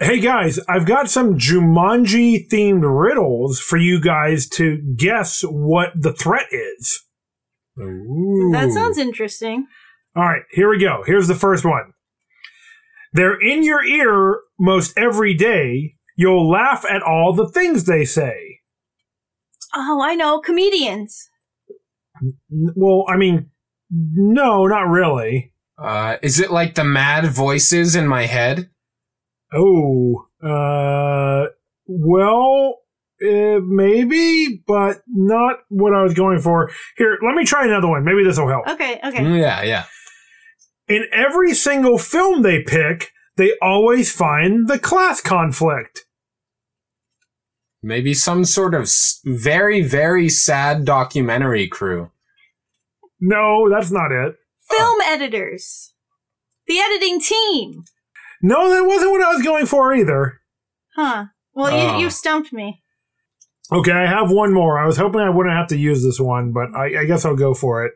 Hey guys, I've got some Jumanji themed riddles for you guys to guess what the threat is. Ooh. That sounds interesting. All right, here we go. Here's the first one. They're in your ear most every day. You'll laugh at all the things they say. Oh, I know. Comedians. Well, I mean, no, not really. Uh, is it like the mad voices in my head? Oh, uh, well, uh, maybe, but not what I was going for. Here, let me try another one. Maybe this will help. Okay, okay. Mm, Yeah, yeah. In every single film they pick, they always find the class conflict. Maybe some sort of very, very sad documentary crew. No, that's not it. Film editors. The editing team. No, that wasn't what I was going for either. Huh. Well, Oh. you, you stumped me. Okay, I have one more. I was hoping I wouldn't have to use this one, but I, I guess I'll go for it.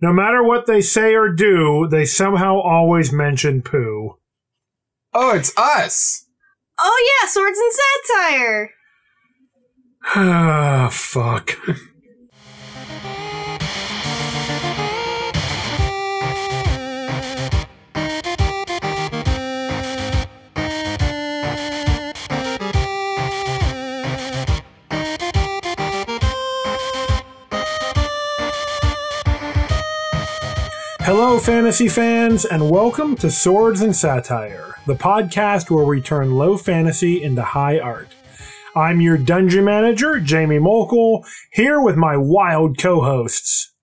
No matter what they say or do, they somehow always mention poo. Oh, it's us! Oh, yeah, Swords and Satire. Ah, fuck. Hello, fantasy fans, and welcome to Swords and Satire, the podcast where we turn low fantasy into high art. I'm your dungeon manager, Jamie Mokel, here with my wild co hosts.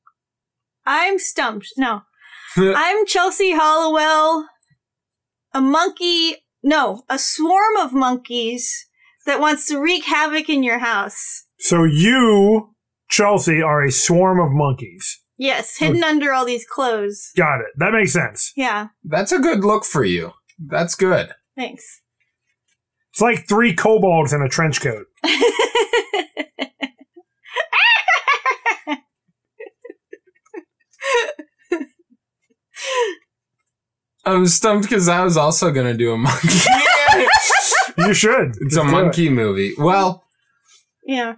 I'm stumped. No. I'm Chelsea Hollowell, a monkey, no, a swarm of monkeys that wants to wreak havoc in your house. So, you, Chelsea, are a swarm of monkeys. Yes, hidden under all these clothes. Got it. That makes sense. Yeah, That's a good look for you. That's good. thanks. It's like three kobolds in a trench coat. I'm stumped because I was also gonna do a monkey. You should. it's Just a do it. monkey movie. Well, yeah.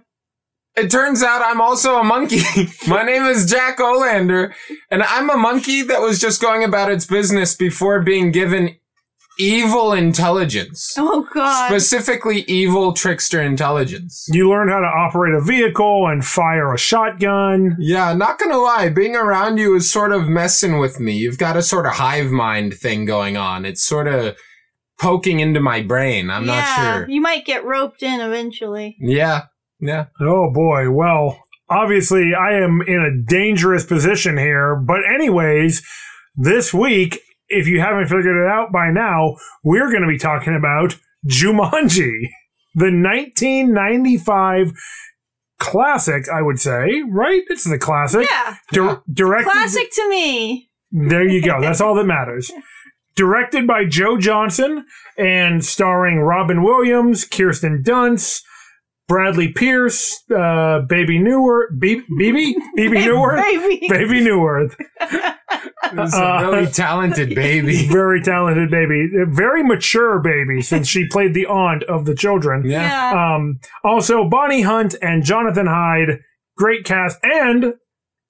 It turns out I'm also a monkey. My name is Jack Olander, and I'm a monkey that was just going about its business before being given evil intelligence. Oh, God. Specifically, evil trickster intelligence. You learn how to operate a vehicle and fire a shotgun. Yeah, not gonna lie, being around you is sort of messing with me. You've got a sort of hive mind thing going on. It's sort of poking into my brain. I'm not yeah, sure. You might get roped in eventually. Yeah, yeah. Oh boy. Well, obviously, I am in a dangerous position here. But, anyways, this week, if you haven't figured it out by now, we're going to be talking about Jumanji, the 1995 classic, I would say, right? It's the classic. Yeah, Dir- directed. classic to me. There you go. That's all that matters. Directed by Joe Johnston and starring Robin Williams, Kirsten Dunst, Bradley Pierce, uh, Baby Neuwirth, Be- BB, BB Neuwirth, Baby. Baby Neuwirth, It's Uh, a really talented baby. very talented baby, very mature baby since she played the aunt of the children. Yeah. Yeah. Um, also Bonnie Hunt and Jonathan Hyde, great cast, and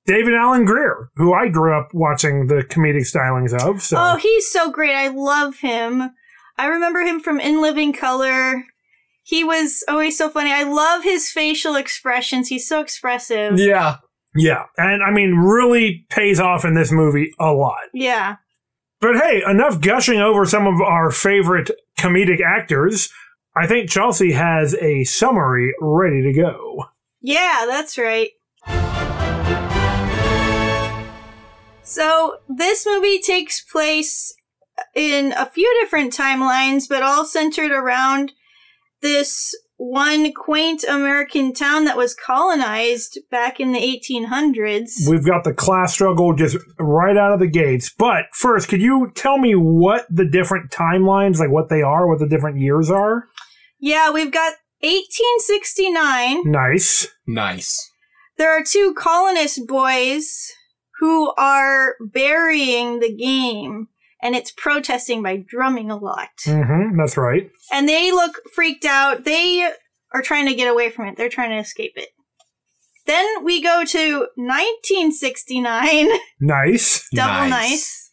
David Alan Grier, who I grew up watching the comedic stylings of. So. Oh, he's so great. I love him. I remember him from In Living Color. He was always so funny. I love his facial expressions. He's so expressive. Yeah. Yeah, and I mean, really pays off in this movie a lot. Yeah. But hey, enough gushing over some of our favorite comedic actors. I think Chelsea has a summary ready to go. Yeah, that's right. So, this movie takes place in a few different timelines, but all centered around this one quaint American town that was colonized back in the 1800s. We've got the class struggle just right out of the gates. But first, could you tell me what the different timelines, like what they are, what the different years are? Yeah, we've got 1869. Nice. Nice. There are two colonist boys who are burying the game. And it's protesting by drumming a lot. Mm-hmm, that's right. And they look freaked out. They are trying to get away from it. They're trying to escape it. Then we go to 1969. Nice. Double nice.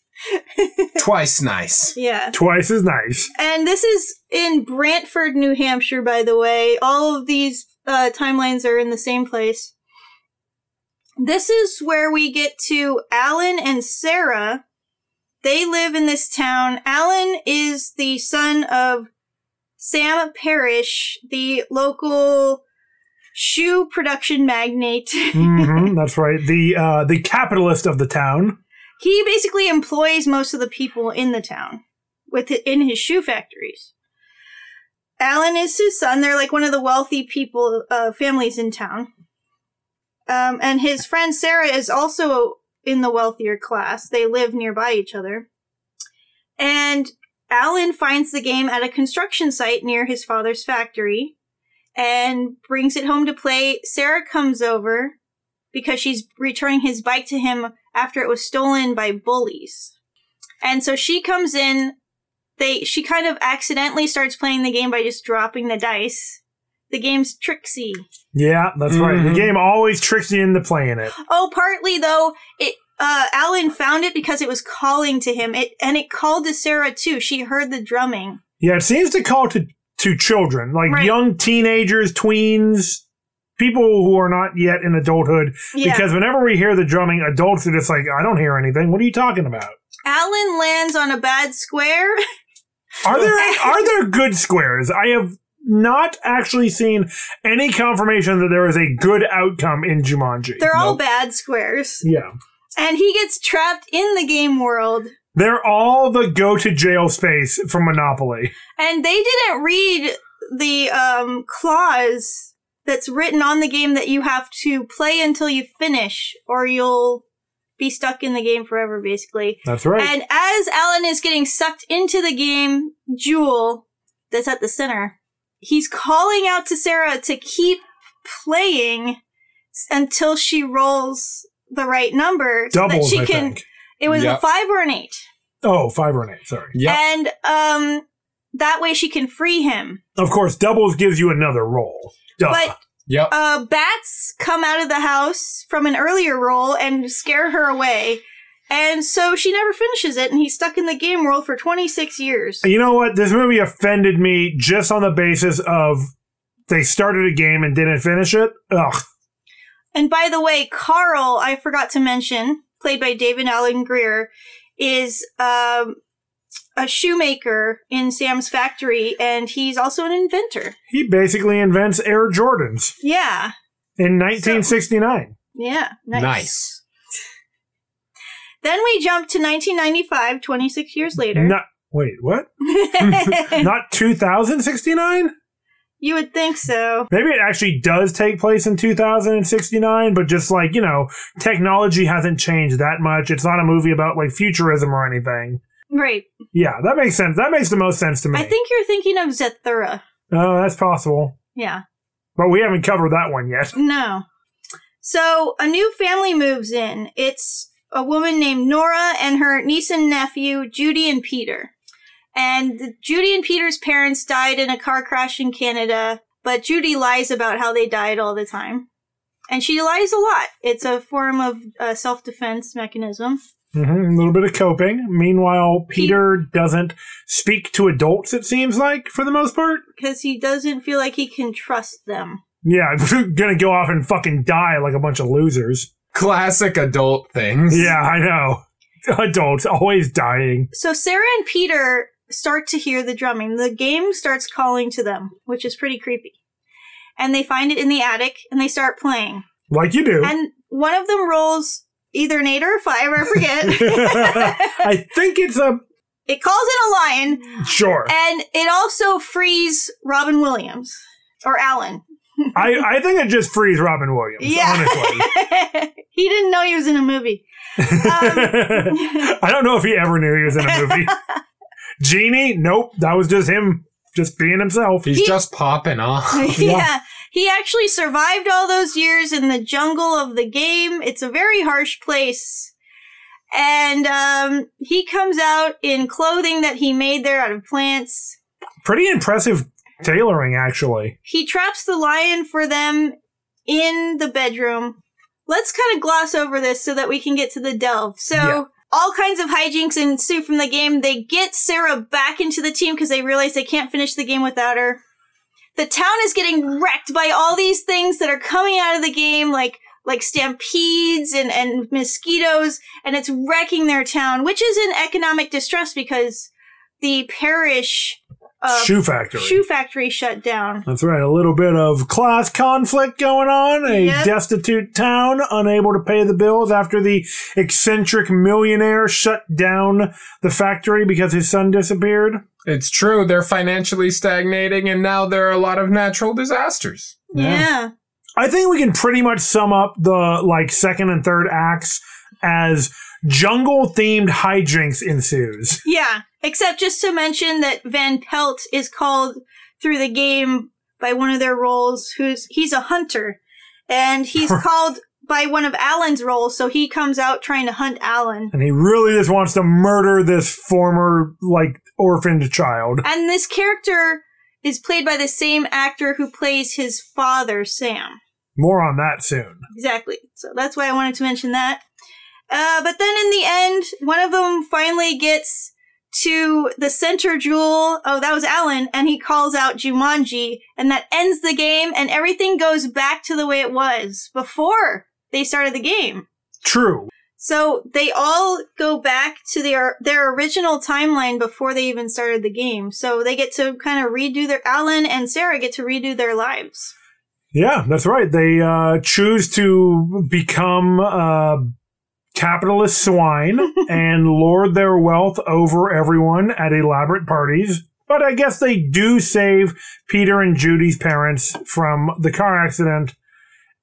Twice nice. Yeah. Twice as nice. And this is in Brantford, New Hampshire, by the way. All of these uh, timelines are in the same place. This is where we get to Alan and Sarah. They live in this town. Alan is the son of Sam Parrish, the local shoe production magnate. hmm that's right. The uh, the capitalist of the town. he basically employs most of the people in the town with in his shoe factories. Alan is his son. They're like one of the wealthy people uh, families in town. Um, and his friend Sarah is also in the wealthier class. They live nearby each other. And Alan finds the game at a construction site near his father's factory and brings it home to play. Sarah comes over because she's returning his bike to him after it was stolen by bullies. And so she comes in. They she kind of accidentally starts playing the game by just dropping the dice. The game's tricksy. Yeah, that's right. Mhm. The game always tricks you into playing it. Oh, partly though, it uh Alan found it because it was calling to him. It and it called to Sarah too. She heard the drumming. Yeah, it seems to call to to children, like Right. young teenagers, tweens, people who are not yet in adulthood. Yeah. Because whenever we hear the drumming, adults are just like, I don't hear anything. What are you talking about? Alan lands on a bad square. Are there are there good squares? I have not actually seen any confirmation that there is a good outcome in Jumanji. They're all Nope. bad squares. yeah. And he gets trapped in the game world. They're all the go to jail space from Monopoly. And they didn't read the um, clause that's written on the game that you have to play until you finish, or you'll be stuck in the game forever, basically. That's right. And as Alan is getting sucked into the game, Jewel, that's at the center, he's calling out to Sarah to keep playing until she rolls the right number so that she I can. think. It was a five or an eight. Oh, five or an eight, sorry. Yeah. And um that way she can free him. Of course, doubles gives you another roll. Duh. But Yep. uh bats come out of the house from an earlier roll and scare her away. And so she never finishes it and he's stuck in the game world for 26 years. you know what? This movie offended me just on the basis of they started a game and didn't finish it. Ugh. And by the way, Carl, I forgot to mention, played by David Alan Grier, is um a shoemaker in Sam's factory and he's also an inventor. He basically invents Air Jordans Yeah. in 1969. Yeah. Nice. Nice. Then we jump to 1995, 26 years later. Not, wait, what? Not 2069? you would think so. Maybe it actually does take place in 2069, but just like, you know, technology hasn't changed that much. It's not a movie about like futurism or anything. Right. Yeah, that makes sense. That makes the most sense to me. I think you're thinking of Zathura. Oh, that's possible. Yeah. But we haven't covered that one yet. No. So a new family moves in. It's a woman named Nora and her niece and nephew, Judy and Peter. And Judy and Peter's parents died in a car crash in Canada, but Judy lies about how they died all the time. And she lies a lot. It's a form of uh, self defense mechanism. hmm a little bit of coping. Meanwhile, Peter doesn't speak to adults, it seems like, for the most part. because he doesn't feel like he can trust them. Yeah, gonna go off and fucking die like a bunch of losers. Classic adult things. Yeah, I know. Adults always dying. So Sarah and Peter start to hear the drumming. The game starts calling to them, which is pretty creepy. And they find it in the attic and they start playing. Like you do. And one of them rolls either an eight or a five, I forget. I think it's a it calls in a lion sure. and it also frees Robin Williams or Alan. I, I think it just frees Robin Williams, Yeah. honestly. he didn't know he was in a movie. I don't know if he ever knew he was in a movie. Genie? Nope. That was just him just being himself. He's He- just popping off. yeah. He actually survived all those years in the jungle of the game. It's a very harsh place. And um, he comes out in clothing that he made there out of plants. Pretty impressive tailoring, actually. He traps the lion for them in the bedroom. Let's kind of gloss over this so that we can get to the delve. So, Yeah. all kinds of hijinks ensue from the game. They get Sarah back into the team because they realize they can't finish the game without her. The town is getting wrecked by all these things that are coming out of the game, like like stampedes and, and mosquitoes, and it's wrecking their town, which is in economic distress because the Parrish uh, Shoe factory. shoe factory shut down. That's right. A little bit of class conflict going on. A Yep. destitute town unable to pay the bills after the eccentric millionaire shut down the factory because his son disappeared. It's true, they're financially stagnating, and now there are a lot of natural disasters. yeah. I think we can pretty much sum up the like second and third acts as jungle themed hijinks ensues. Yeah, except just to mention that Van Pelt is called through the game by one of their rolls who's he's a hunter and he's called by one of Alan's rolls so he comes out trying to hunt Alan. And he really just wants to murder this former like orphaned child. And this character is played by the same actor who plays his father, Sam. More on that soon. Exactly. So that's why I wanted to mention that. Uh, but then in the end, one of them finally gets to the center jewel. Oh, that was Alan, and he calls out Jumanji, and that ends the game, and everything goes back to the way it was before they started the game. True. So they all go back to their their original timeline before they even started the game. So they get to kind of redo their Alan and Sarah get to redo their lives. Yeah, that's right. They uh, choose to become uh, capitalist swine and lord their wealth over everyone at elaborate parties. But I guess they do save Peter and Judy's parents from the car accident.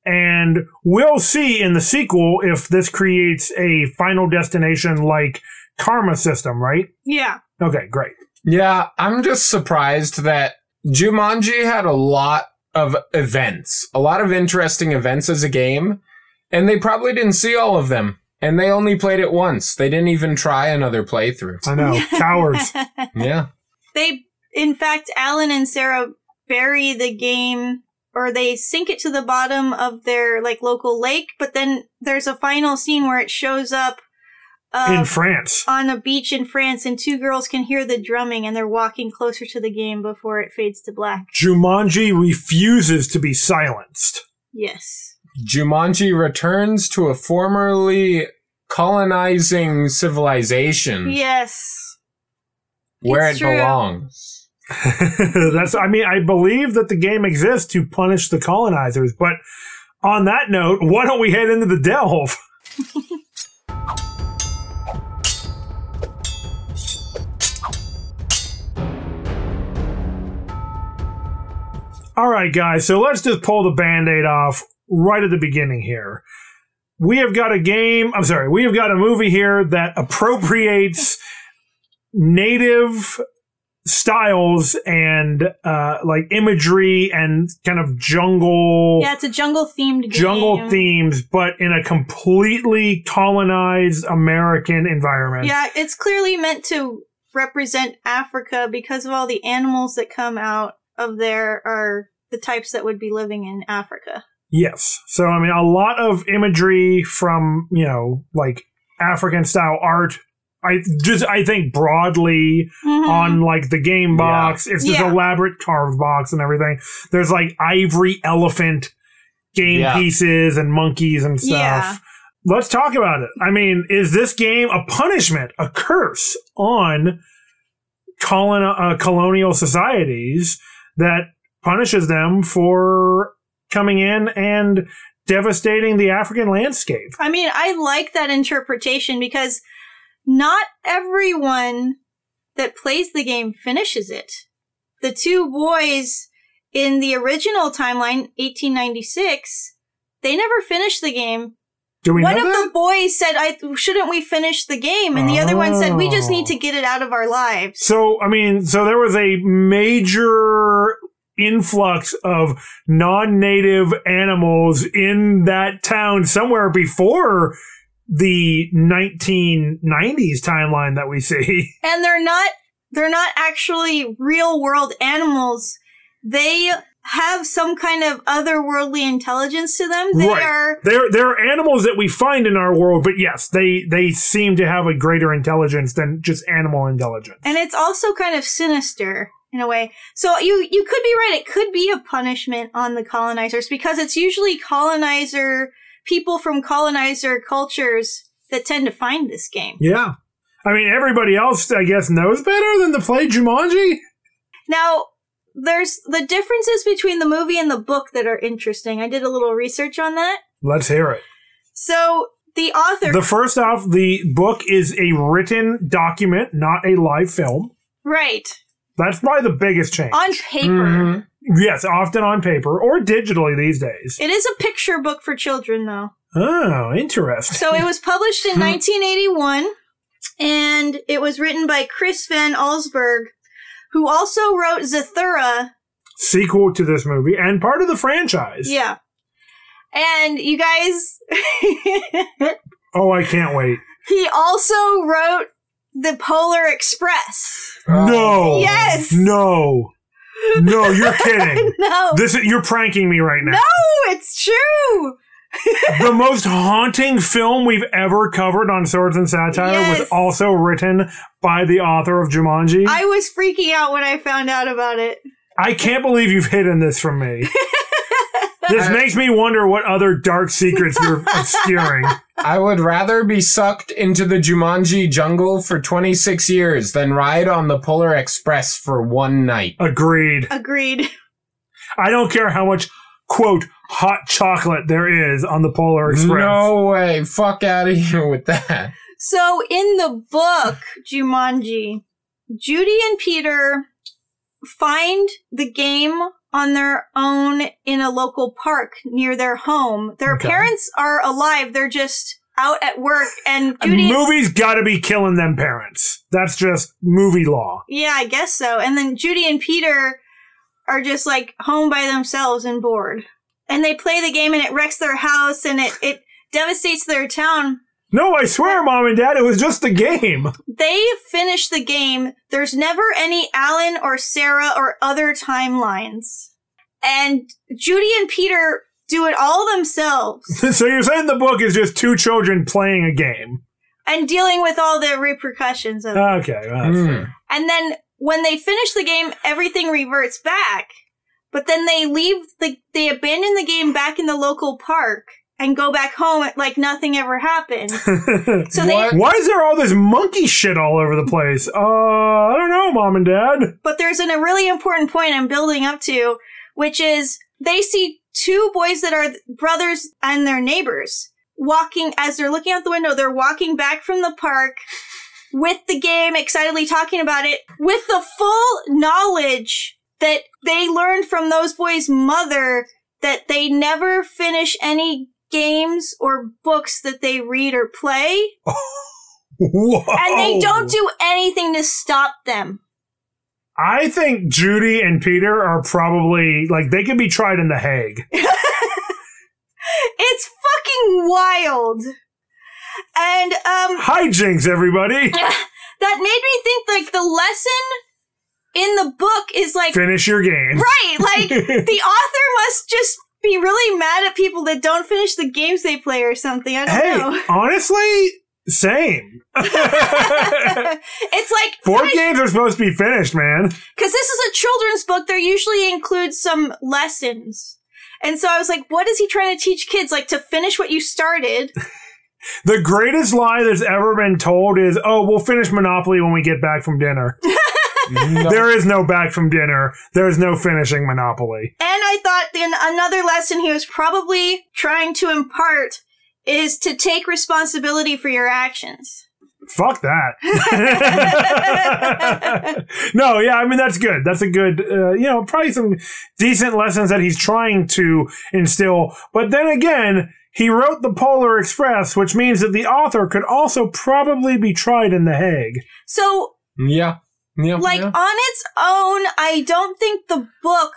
And we'll see in the sequel if this creates a final destination like karma system, right? Yeah. Okay, great. Yeah, I'm just surprised that Jumanji had a lot of events, a lot of interesting events as a game, and they probably didn't see all of them. And they only played it once. They didn't even try another playthrough. I know. Cowards. Yeah. they in fact alan and sarah bury the game or they sink it to the bottom of their like local lake but then there's a final scene where it shows up uh, In France. on a beach in france and two girls can hear the drumming and they're walking closer to the game before it fades to black Jumanji refuses to be silenced. yes Jumanji returns to a formerly colonizing civilization yes where It's it true. belongs. That's I mean, I believe that the game exists to punish the colonizers, but on that note, why don't we head into the delve? All right, guys, so let's just pull the band aid off right at the beginning here. We have got a game, I'm sorry, we have got a movie here that appropriates native styles and uh, like imagery and kind of jungle yeah it's a jungle themed game jungle themes, but in a completely colonized American environment. yeah it's clearly meant to represent africa because of all the animals that come out of there are the types that would be living in africa Yes. So I mean, a lot of imagery from you know like African style art. I just I think broadly Mhm. on like the game box. It's this Yeah. elaborate carved box and everything. There's like ivory elephant game Yeah. pieces and monkeys and stuff. Yeah. Let's talk about it. I mean, is this game a punishment, a curse on colon- uh, colonial societies that punishes them for coming in and devastating the African landscape? I mean, I like that interpretation because not everyone that plays the game finishes it. The two boys in the original timeline, 1896, they never finished the game. Do we one of that? the boys said, "I shouldn't we finish the game?" And the other one said, "We just need Oh. to get it out of our lives." So, I mean, so there was a major influx of non-native animals in that town somewhere before the 1990s timeline that we see. and they're not they're not actually real world animals. They have some kind of otherworldly intelligence to them. They Right. are They're they're animals that we find in our world, but yes, they they seem to have a greater intelligence than just animal intelligence. and it's also kind of sinister in a way. So you you could be right. It could be a punishment on the colonizers because it's usually colonizer people from colonizer cultures that tend to find this game. Yeah. I mean, everybody else, I guess, knows better than to play Jumanji. Now, there's the differences between the movie and the book that are interesting. I did a little research on that. Let's hear it. So the author, The first off, the book is a written document, not a live film. right, That's probably the biggest change. on paper. Mhm. yes, often on paper or digitally these days. It is a picture book for children, though. Oh, interesting. So it was published in 1981, and it was written by Chris Van Allsburg, who also wrote Zathura. Sequel to this movie and part of the franchise. Yeah. And you guys, Oh, I can't wait. he also wrote The Polar Express. No. Yes. No. No, you're kidding. no. This is, you're pranking me right now. no, it's true. the most haunting film we've ever covered on Swords and Satire Yes. was also written by the author of Jumanji. I, I was freaking out when I found out about it. I can't believe you've hidden this from me. this I- makes me wonder what other dark secrets you're obscuring. I would rather be sucked into the Jumanji jungle for 26 years than ride on the Polar Express for one night. Agreed. Agreed. I don't care how much, quote, hot chocolate there is on the Polar Express. No way. Fuck out of here with that. So in the book Jumanji, Judy and Peter find the game on their own in a local park near their home. Their Okay. parents are alive. They're just out at work and Judy Movies gotta be killing them parents. That's just movie law. Yeah, I guess so. And then Judy and Peter are just like home by themselves and bored. And they play the game and it wrecks their house and it, it devastates their town. No, I swear, mom and dad, it was just a game. They finish the game. There's never any Alan or Sarah or other timelines. And Judy and Peter do it all themselves so you're saying the book is just two children playing a game? and dealing with all the repercussions of it. Okay, well, that's hmm. fair. And then when they finish the game, everything reverts back. But then they leave the, they abandon the game back in the local park and go back home like nothing ever happened. So they, Why is there all this monkey shit all over the place? Uh, I don't know, mom and dad. but there's an, a really important point I'm building up to, which is they see two boys that are brothers and their neighbors walking as they're looking out the window. They're walking back from the park with the game, excitedly talking about it, with the full knowledge that they learned from those boys' mother that they never finish any games or books that they read or play, and they don't do anything to stop them. I think Judy and Peter are probably like they could be tried in the Hague. It's fucking wild. And um Hijinks, everybody. that made me think like the lesson in the book is like Finish your game. right, like the author must just be really mad at people that don't finish the games they play or something. I don't Hey, know. honestly, same. it's like Board games are supposed to be finished, man. because this is a children's book, there usually includes some lessons. And so I was like, what is he trying to teach kids? Like to finish what you started. The greatest lie that's ever been told is, "Oh, we'll finish Monopoly when we get back from dinner." No. There is no back from dinner. There is no finishing Monopoly. And I thought then another lesson he was probably trying to impart is to take responsibility for your actions. Fuck that. no, yeah, I mean that's good. That's a good, uh, you know, probably some decent lessons that he's trying to instill. But then again, he wrote the Polar Express, which means that the author could also probably be tried in the Hague. So, yeah. Yeah. like yeah. on its own, I don't think the book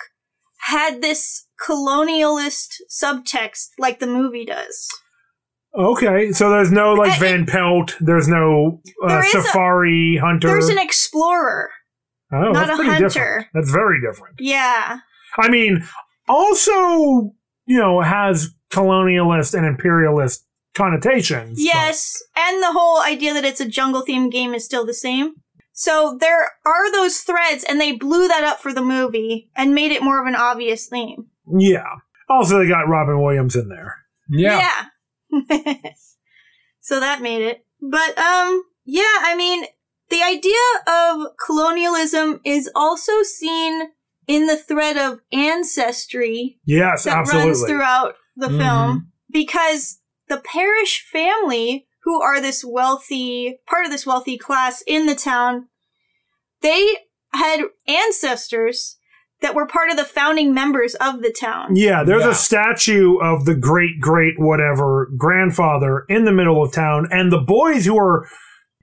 had this colonialist subtext like the movie does. Okay, so there's no like Uh, Van Pelt. There's no uh, There is a- safari hunter. There's an explorer. oh, not that's a pretty hunter. different. That's very different. Yeah. I mean, also, you know, has colonialist and imperialist connotations. but- Yes, and the whole idea that it's a jungle themed game is still the same. So there are those threads, and they blew that up for the movie and made it more of an obvious theme. yeah. Also, they got Robin Williams in there. Yeah. Yeah. so that made it. But um yeah, I mean, the idea of colonialism is also seen in the thread of ancestry Yes, that absolutely. runs throughout the Mhm. film because the Parrish family, who are this wealthy part of this wealthy class in the town, they had ancestors that were part of the founding members of the town. Yeah, there's Yeah. a statue of the great great whatever grandfather in the middle of town, and the boys who are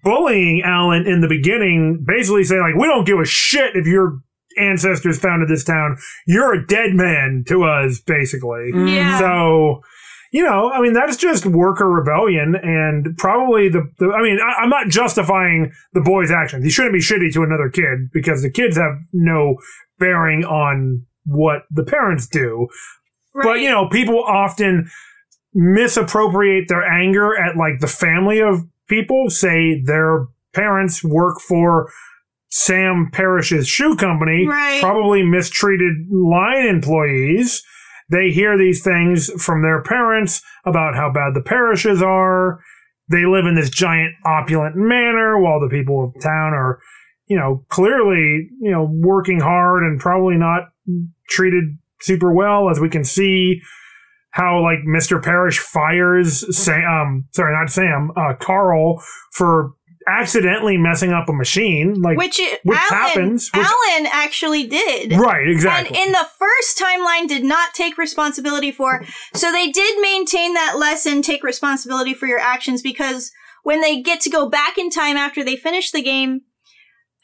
bullying Alan in the beginning basically say like, "We don't give a shit if your ancestors founded this town. You're a dead man to us," basically. Yeah. So, you know, I mean, that's just worker rebellion, and probably the. the I mean, I, I'm not justifying the boy's actions. He shouldn't be shitty to another kid because the kids have no bearing on what the parents do. But you know, people often misappropriate their anger at like the family of people. Say their parents work for Sam Parrish's shoe company, Right. probably mistreated line employees. They hear these things from their parents about how bad the Parrishes are. They live in this giant opulent manor while the people of town are, you know, clearly, you know, working hard and probably not treated super well, as we can see how like Mr. Parrish fires Sam, um, sorry, not Sam, uh, Carl for accidentally messing up a machine. Like, which it, which Alan, happens, which- Alan actually did. right, exactly. And in the first timeline, did not take responsibility for. So they did maintain that lesson: take responsibility for your actions. Because when they get to go back in time after they finish the game,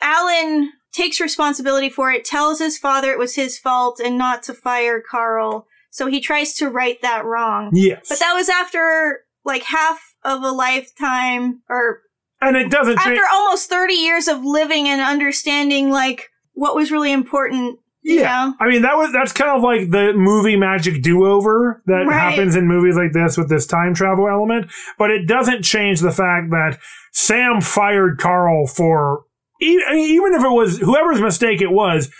Alan takes responsibility for it. Tells his father it was his fault and not to fire Carl. So he tries to right that wrong. yes. But that was after like half of a lifetime, or and it doesn't change. after almost thirty years of living and understanding like what was really important. You Yeah. know? I mean, that was that's kind of like the movie magic do over that Right. happens in movies like this with this time travel element, but it doesn't change the fact that Sam fired Carl for even if it was whoever's mistake it was,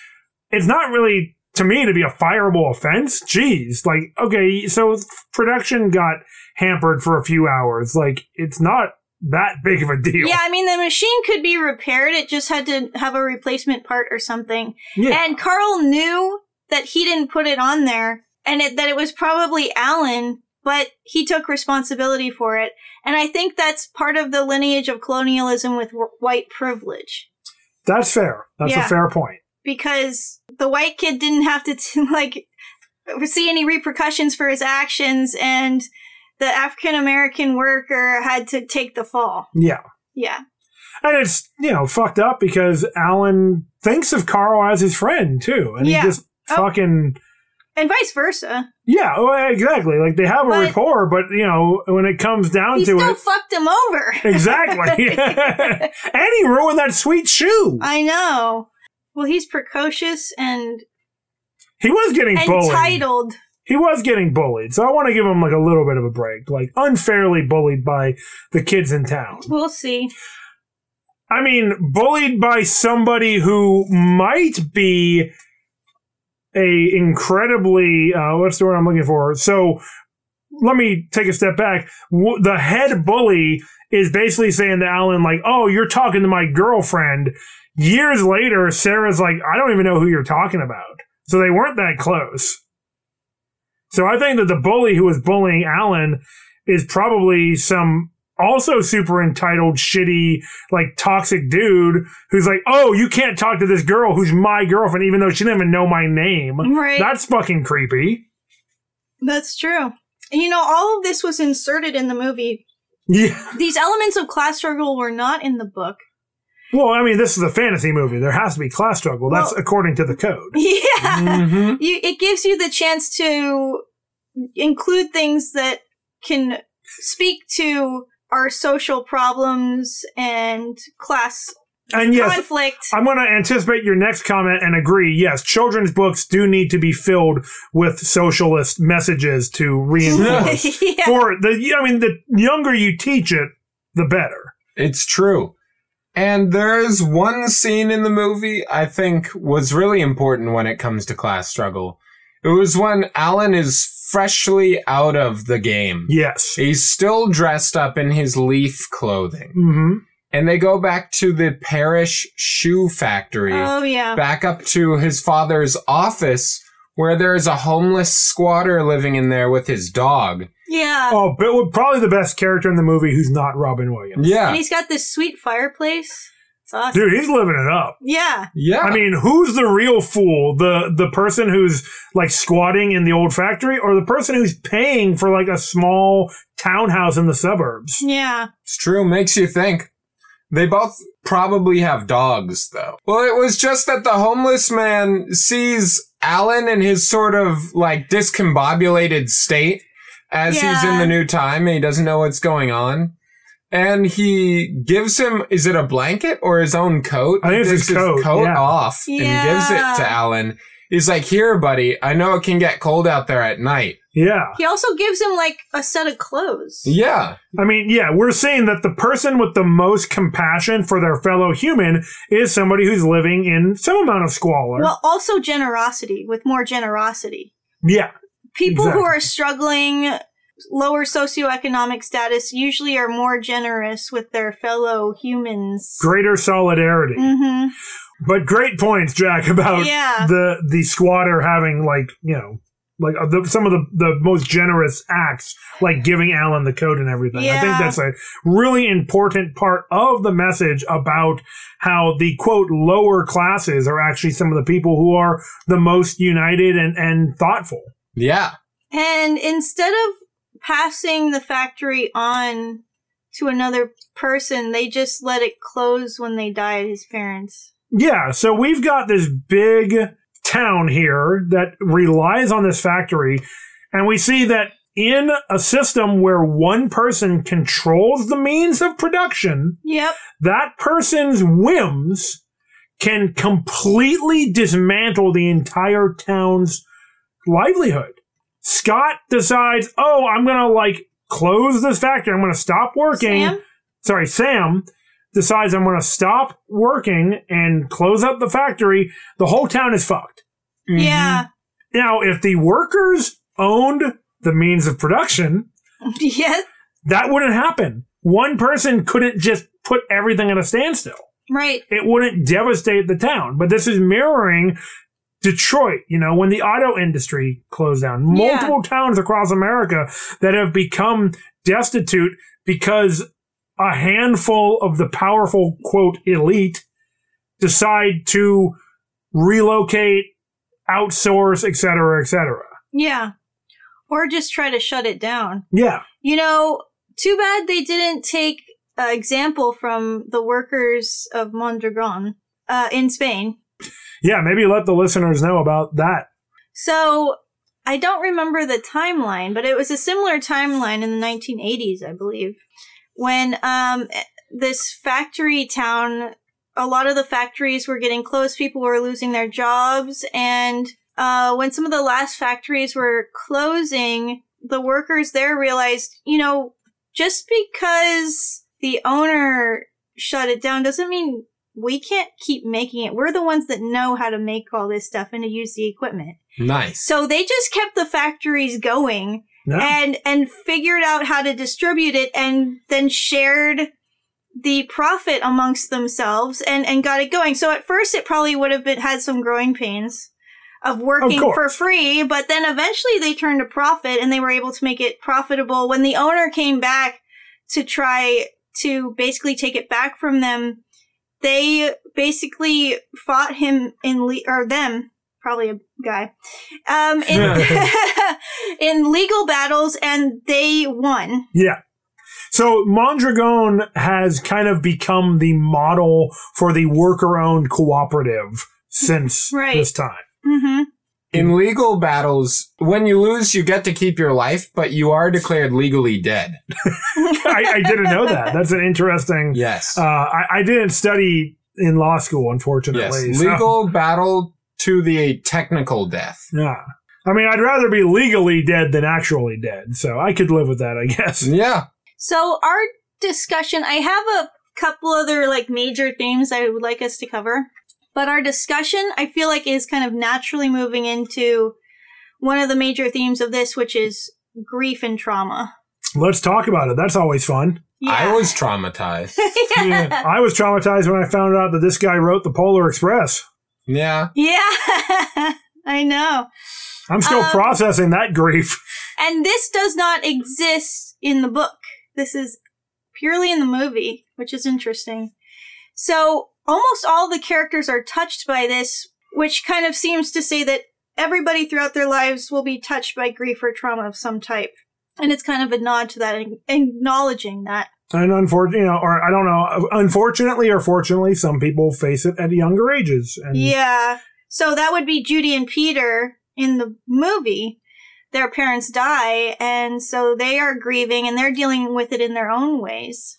it's not really to me to be a fireable offense. Jeez, like okay, so production got hampered for a few hours. Like it's not that big of a deal. Yeah, I mean the machine could be repaired. It just had to have a replacement part or something. Yeah. And Carl knew that he didn't put it on there, and it, that it was probably Alan, but he took responsibility for it. And I think that's part of the lineage of colonialism with w- white privilege. That's fair. That's Yeah. a fair point. because the white kid didn't have to t- like see any repercussions for his actions and the African American worker had to take the fall. Yeah. Yeah. And it's, you know, fucked up because Alan thinks of Carl as his friend too. And Yeah. he just Oh. fucking And vice versa. Yeah, well, exactly. Like they have a rapport, but you know, when it comes down He to still it fucked him over. Exactly. and he ruined that sweet shoe. I know. Well, he's precocious and He was getting bullied. He was getting bullied. So I want to give him like a little bit of a break. Like unfairly bullied by the kids in town. We'll see. I mean, bullied by somebody who might be a incredibly uh, what's the word I'm looking for? So let me take a step back. The head bully is basically saying to Alan, like, "Oh, you're talking to my girlfriend." Years later, Sarah's like, "I don't even know who you're talking about." So they weren't that close. So I think that the bully who was bullying Alan is probably some also super entitled, shitty, like toxic dude who's like, oh, you can't talk to this girl who's my girlfriend, even though she didn't even know my name. Right. That's fucking creepy. That's true. And you know, all of this was inserted in the movie. Yeah. These elements of class struggle were not in the book. Well, I mean, this is a fantasy movie. There has to be class struggle. That's Well- according to the code. Yeah. Mhm. You, it gives you the chance to include things that can speak to our social problems and class And yes, conflict. I'm going to anticipate your next comment and agree. Yes, children's books do need to be filled with socialist messages to reinforce. yeah. For the, I mean, the younger you teach it, the better. It's true. And there's one scene in the movie I think was really important when it comes to class struggle. It was when Alan is freshly out of the game. Yes. He's still dressed up in his leaf clothing. hmm And they go back to the Parrish shoe factory, Oh yeah. back up to his father's office, where there's a homeless squatter living in there with his dog. Yeah. Oh, but probably the best character in the movie who's not Robin Williams. Yeah. And he's got this sweet fireplace. It's awesome. Dude, he's living it up. Yeah. Yeah. I mean, who's the real fool? The the person who's like squatting in the old factory or the person who's paying for like a small townhouse in the suburbs? Yeah. It's true. Makes you think. They both probably have dogs, though. Well, it was just that the homeless man sees Alan in his sort of like discombobulated state as he's in the new time and he doesn't know what's going on. And he gives him, is it a blanket or his own coat? I think it's He his takes coat, yeah. off and gives it to Alan. He's like, here, buddy, I know it can get cold out there at night. Yeah. He also gives him like a set of clothes. Yeah. I mean, yeah, we're saying that the person with the most compassion for their fellow human is somebody who's living in some amount of squalor. Well, also generosity with more generosity. yeah. People who are struggling, lower socioeconomic status, usually are more generous with their fellow humans. Greater solidarity. hmm But great points, Jack, about Yeah. the the squatter having like, you know, like uh, the, some of the, the most generous acts, like giving Alan the coat and everything. I think that's a really important part of the message about how the quote lower classes are actually some of the people who are the most united and, and thoughtful. Yeah. And instead of passing the factory on to another person, they just let it close when they died, his parents. Yeah, so we've got this big town here that relies on this factory, and we see that in a system where one person controls the means of production, Yep. that person's whims can completely dismantle the entire town's livelihood. Scott decides, oh, I'm going to like close this factory. I'm going to stop working Sam? sorry, Sam decides I'm going to stop working and close up the factory, the whole town is fucked. Mm-hmm. Yeah. Now, if the workers owned the means of production, yeah. that wouldn't happen. One person couldn't just put everything at a standstill. Right. It wouldn't devastate the town. But this is mirroring Detroit, you know, when the auto industry closed down. Yeah. Multiple towns across America that have become destitute because a handful of the powerful, quote, elite decide to relocate, outsource, et cetera, et cetera. Yeah. Or just try to shut it down. Yeah. You know, too bad they didn't take an example from the workers of Mondragon uh, in Spain. Yeah, maybe let the listeners know about that. So I don't remember the timeline, but it was a similar timeline in the 1980s, I believe, when um, this factory town, a lot of the factories were getting closed, people were losing their jobs, and uh, when some of the last factories were closing, the workers there realized, you know, just because the owner shut it down doesn't mean we can't keep making it. We're the ones that know how to make all this stuff and to use the equipment. Nice. So they just kept the factories going Yeah. and and figured out how to distribute it and then shared the profit amongst themselves and and got it going. So at first it probably would have been had some growing pains of working course. for free, but then eventually they turned a profit and they were able to make it profitable when the owner came back to try to basically take it back from them. They basically fought him in le- or them probably a guy um in in legal battles and they won Yeah. So Mondragon has kind of become the model for the worker owned cooperative since Right. this time. hmm In legal battles, when you lose, you get to keep your life, but you are declared legally dead. I, I didn't know that. That's an interesting. Yes. Uh, I, I didn't study in law school, yes. unfortunately. so- Legal battle to the technical death. yeah. I mean, I'd rather be legally dead than actually dead, so I could live with that, I guess. Yeah. So our discussion, I have a couple other like major themes I would like us to cover, but our discussion, I feel like, is kind of naturally moving into one of the major themes of this, which is grief and trauma. Let's talk about it. That's always fun. I was traumatized. yeah. I was traumatized when I found out that this guy wrote the Polar Express. yeah. yeah. I know. I'm still Um, processing that grief. And this does not exist in the book. This is purely in the movie, which is interesting. So almost all the characters are touched by this, which kind of seems to say that everybody throughout their lives will be touched by grief or trauma of some type. And it's kind of a nod to that, acknowledging that. And unfortunately, you know, or I don't know, unfortunately or fortunately, some people face it at younger ages. And Yeah. So that would be Judy and Peter in the movie. Their parents die, and so they are grieving and they're dealing with it in their own ways.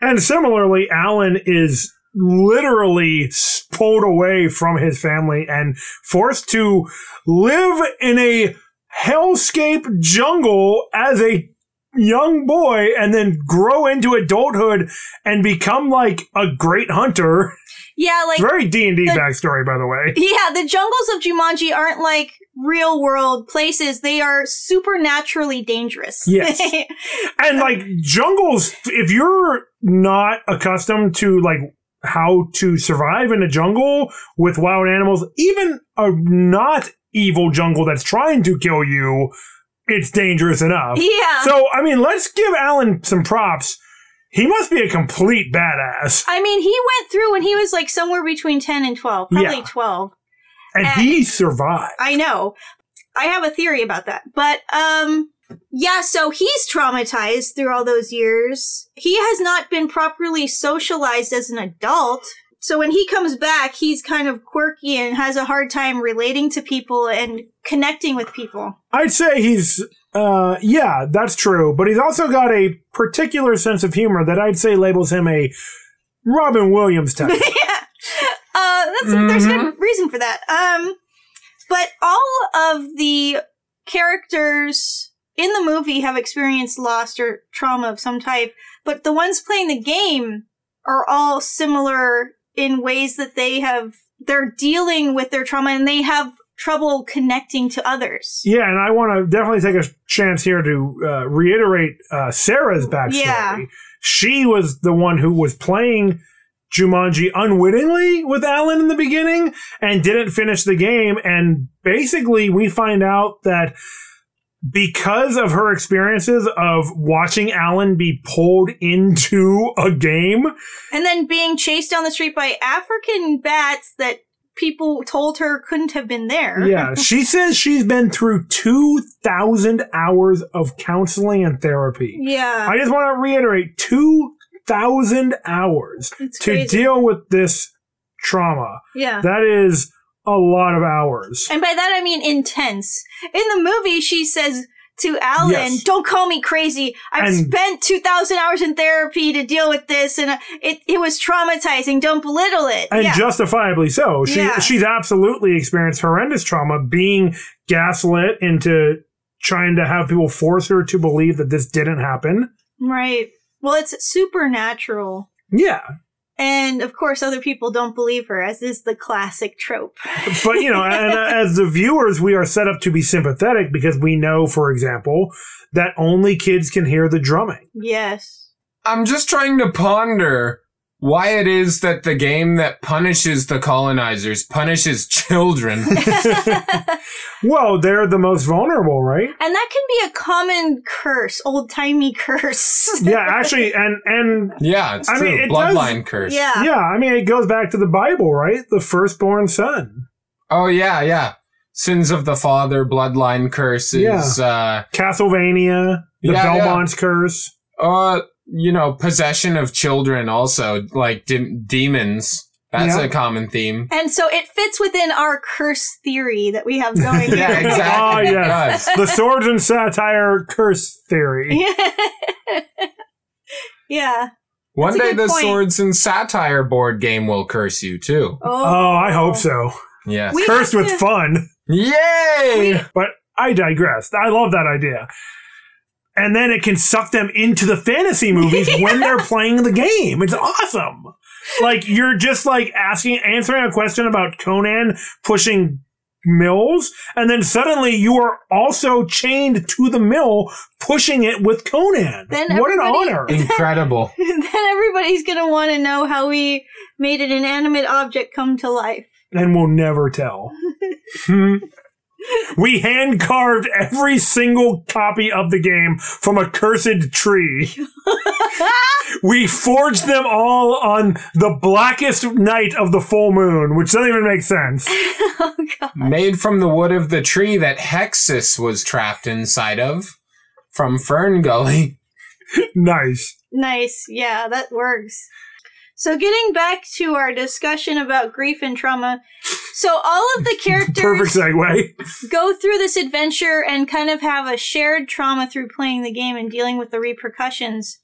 And similarly, Alan is literally pulled away from his family and forced to live in a hellscape jungle as a young boy and then grow into adulthood and become like a great hunter. Yeah, like Very D&D backstory, by the way. Yeah, the jungles of Jumanji aren't like real world places. They are supernaturally dangerous. Yes. And like jungles, if you're not accustomed to like how to survive in a jungle with wild animals, even a not evil jungle that's trying to kill you, it's dangerous enough. yeah. So, I mean, let's give Alan some props. He must be a complete badass. I mean, he went through when he was like somewhere between 10 and 12, probably Yeah. 12. And Uh, he survived. I know. I have a theory about that. But um yeah, so he's traumatized through all those years. He has not been properly socialized as an adult. So when he comes back, he's kind of quirky and has a hard time relating to people and connecting with people. I'd say he's, uh, yeah, that's true. But he's also got a particular sense of humor that I'd say labels him a Robin Williams type. yeah. Uh, that's, there's a good reason for that. Um, but all of the characters in the movie have experienced loss or trauma of some type, but the ones playing the game are all similar in ways that they have, they're dealing with their trauma and they have trouble connecting to others. Yeah, and I want to definitely take a chance here to uh, reiterate uh, Sarah's backstory. Yeah. She was the one who was playing Jumanji unwittingly with Alan in the beginning and didn't finish the game. And basically, we find out that because of her experiences of watching Alan be pulled into a game, And then being chased down the street by African bats that people told her couldn't have been there. yeah, she says she's been through 2,000 hours of counseling and therapy. Yeah. I just want to reiterate 2,000 hours It's to crazy. deal with this trauma. yeah. That is a lot of hours. And by that I mean intense. In the movie, she says to Alan, Yes. "Don't call me crazy. I've And- spent two thousand hours in therapy to deal with this, and it it was traumatizing. Don't belittle it." And yeah, justifiably so. She Yeah. she's absolutely experienced horrendous trauma being gaslit into trying to have people force her to believe that this didn't happen. right. Well, it's supernatural, Yeah. And of course, other people don't believe her, as is the classic trope. But you know, and uh, as the viewers, we are set up to be sympathetic because we know, for example, that only kids can hear the drumming. yes. I'm just trying to ponder why it is that the game that punishes the colonizers punishes children. Well, they're the most vulnerable, right? And that can be a common curse, old timey curse. Yeah, actually, and and yeah, it's I true. mean, it does- Bloodline curse. yeah. yeah, I mean, it goes back to the Bible, right? The firstborn son, Oh yeah, yeah. Sins of the father, bloodline curse is uh Castlevania, the Yeah, yeah. Belmont's curse. uh you know, possession of children also, like de- demons. That's Yeah. a common theme. And so it fits within our curse theory that we have going Yeah, here. exactly. Oh, It yes. does. the swords and satire curse theory. yeah. One That's a day the point. Swords and Satire board game will curse you too. Oh, Oh, I hope so. Yes. We- Cursed have with to- fun. Yay! But I digress. I love that idea. And then it can suck them into the fantasy movies when they're playing the game. It's awesome. Like you're just like asking, answering a question about Conan pushing mills, and then suddenly you are also chained to the mill, pushing it with Conan. Then what an honor! Incredible. then everybody's going to want to know how we made an inanimate object come to life. and we'll never tell. Hmm. We hand carved every single copy of the game from a cursed tree. we forged them all on the blackest night of the full moon, which doesn't even make sense. oh, Made from the wood of the tree that Hexxus was trapped inside of from Fern Gully. nice. Nice. Yeah, that works. So, getting back to our discussion about grief and trauma. So, all of the Perfect characters segue. go through this adventure and kind of have a shared trauma through playing the game and dealing with the repercussions.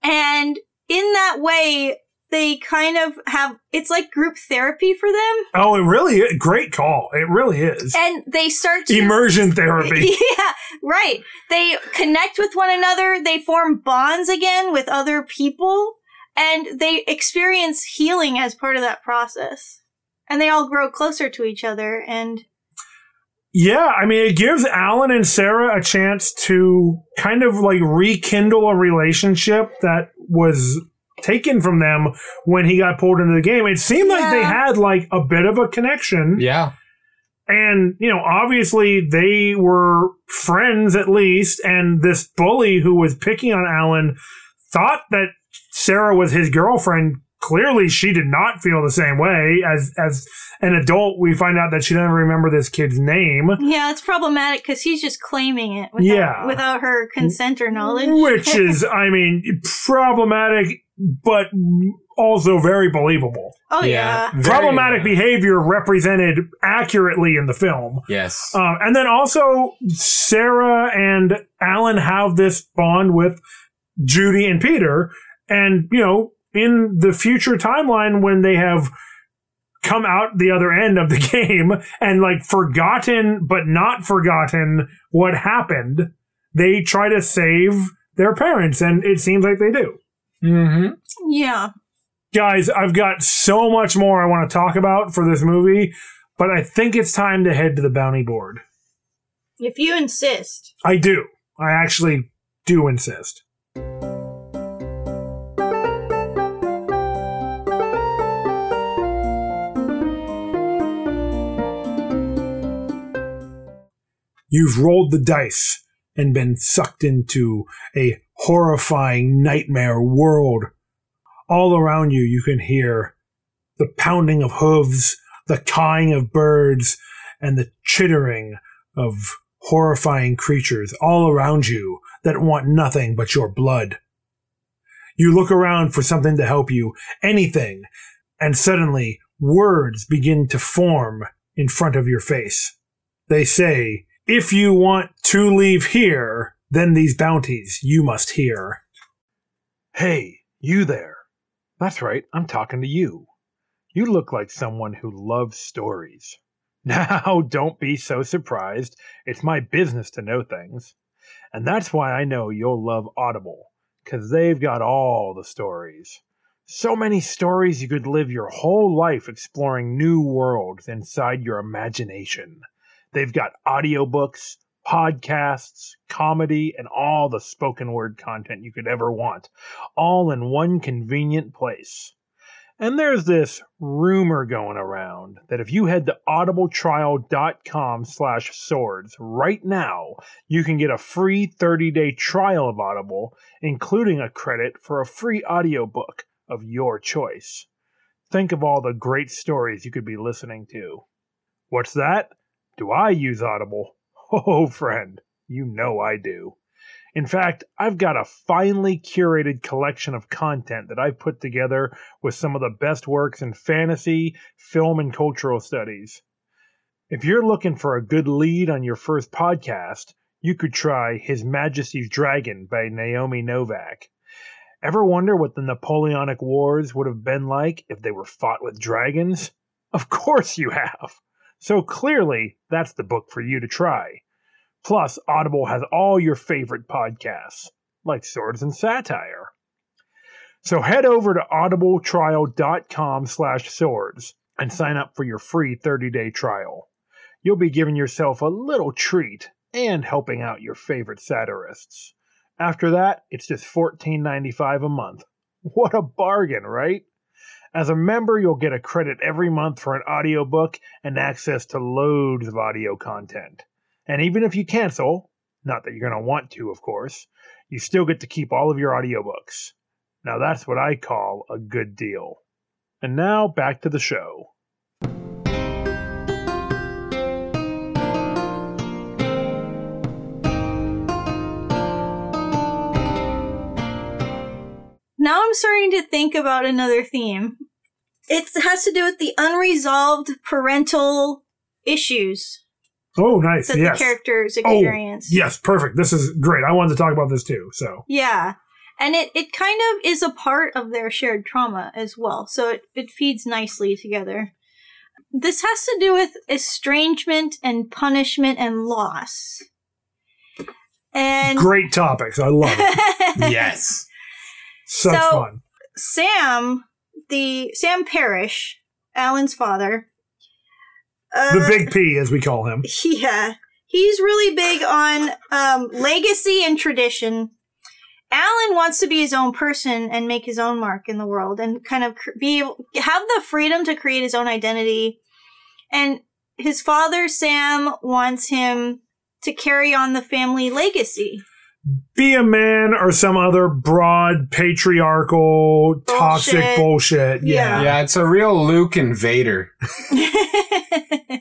And in that way, they kind of have it's like group therapy for them. Oh, it really is. Great call. It really is. And they start to Immersion therapy. Yeah, right. They connect with one another, they form bonds again with other people, and they experience healing as part of that process. And they all grow closer to each other and Yeah, I mean, it gives Alan and Sarah a chance to kind of like rekindle a relationship that was taken from them when he got pulled into the game. It seemed like they had like a bit of a connection. Yeah. And, you know, obviously they were friends at least. And this bully who was picking on Alan thought that Sarah was his girlfriend. Clearly, she did not feel the same way. As as an adult, we find out that she doesn't remember this kid's name. yeah, it's problematic because he's just claiming it without, Yeah. without her consent or knowledge. Which is, I mean, problematic, but also very believable. oh yeah. Very, problematic uh, behavior represented accurately in the film. Yes. Um, and then also, Sarah and Alan have this bond with Judy and Peter. And, you know, in the future timeline, when they have come out the other end of the game and like forgotten, but not forgotten what happened, they try to save their parents. And it seems like they do. mm-hmm. Yeah. Guys, I've got so much more I want to talk about for this movie, but I think it's time to head to the bounty board. If you insist. I do. I actually do insist. You've rolled the dice and been sucked into a horrifying nightmare world. All around you, you can hear the pounding of hooves, the cawing of birds, and the chittering of horrifying creatures all around you that want nothing but your blood. You look around for something to help you, anything, and suddenly words begin to form in front of your face. They say, if you want to leave here, then these bounties you must hear. Hey, you there. That's right, I'm talking to you. You look like someone who loves stories. Now, don't be so surprised. It's my business to know things. And that's why I know you'll love Audible, because they've got all the stories. So many stories you could live your whole life exploring new worlds inside your imagination. They've got audiobooks, podcasts, comedy, and all the spoken word content you could ever want, all in one convenient place. And there's this rumor going around that if you head to audibletrial.com slash swords right now, you can get a free 30-day trial of Audible, including a credit for a free audiobook of your choice. Think of all the great stories you could be listening to. What's that? Do I use Audible? Oh, friend, you know I do. In fact, I've got a finely curated collection of content that I've put together with some of the best works in fantasy, film, and cultural studies. If you're looking for a good lead on your first podcast, you could try His Majesty's Dragon by Naomi Novik. Ever wonder what the Napoleonic Wars would have been like if they were fought with dragons? Of course you have. So clearly, that's the book for you to try. Plus, Audible has all your favorite podcasts, like Swords and Satire. So head over to audibletrial.com slash swords and sign up for your free 30-day trial. You'll be giving yourself a little treat and helping out your favorite satirists. After that, it's just $14.95 a month. What a bargain, right? As a member, you'll get a credit every month for an audiobook and access to loads of audio content. And even if you cancel, not that you're going to want to, of course, you still get to keep all of your audiobooks. Now that's what I call a good deal. And now back to the show. Now I'm starting to think about another theme. It has to do with the unresolved parental issues Oh, nice. that Yes. the characters Oh, experience. yes, perfect. This is great. I wanted to talk about this too. So, Yeah. And it, it kind of is a part of their shared trauma as well. So it, it feeds nicely together. This has to do with estrangement and punishment and loss. And great topics. I love it. yes. Such So- fun. Sam, the Sam Parrish, Alan's father. The uh, big P, as we call him. Yeah. He's really big on um, legacy and tradition. Alan wants to be his own person and make his own mark in the world and kind of be have the freedom to create his own identity. And his father, Sam, wants him to carry on the family legacy. Be a man or some other broad patriarchal toxic Bullshit. bullshit. Yeah. Yeah, it's a real Luke and Vader.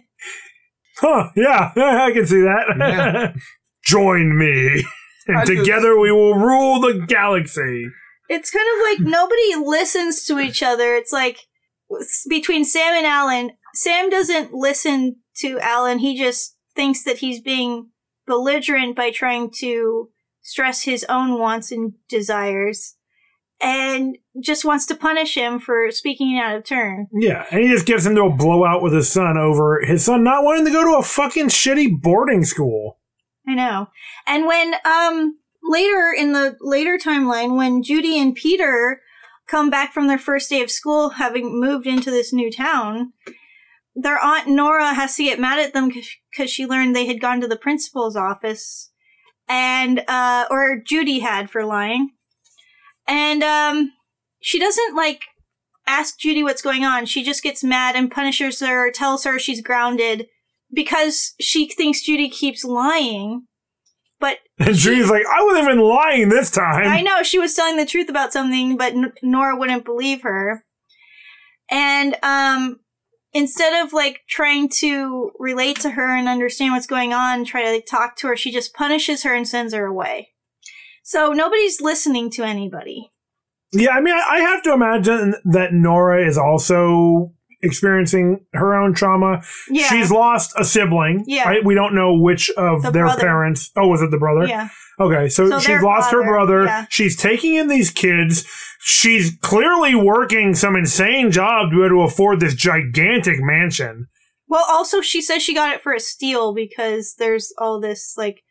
Huh. Yeah. I can see that. Yeah. Join me. And I just- together we will rule the galaxy. it's kind of like nobody listens to each other. It's like between Sam and Alan, Sam doesn't listen to Alan. He just thinks that he's being belligerent by trying to stress his own wants and desires and just wants to punish him for speaking out of turn. Yeah. And he just gets into a blowout with his son over his son not wanting to go to a fucking shitty boarding school. I know. And when um later in the later timeline when Judy and Peter come back from their first day of school having moved into this new town, their aunt Nora has to get mad at them cuz she learned they had gone to the principal's office and uh or Judy had for lying. And um she doesn't like ask Judy what's going on. She just gets mad and punishes her, tells her she's grounded because she thinks Judy keeps lying. But And Judy's like, I wasn't even lying this time. I know she was telling the truth about something, but N- Nora wouldn't believe her. And um, instead of like trying to relate to her and understand what's going on, try to like, talk to her, she just punishes her and sends her away. So nobody's listening to anybody. Yeah, I mean, I have to imagine that Nora is also experiencing her own trauma. Yeah. She's lost a sibling. Yeah. Right? We don't know which of The their brother. parents. Oh, was it the brother? yeah. Okay, so, So she's lost her brother. yeah. She's taking in these kids. She's clearly working some insane job to be able to afford this gigantic mansion. Well, also she says she got it for a steal because there's all this like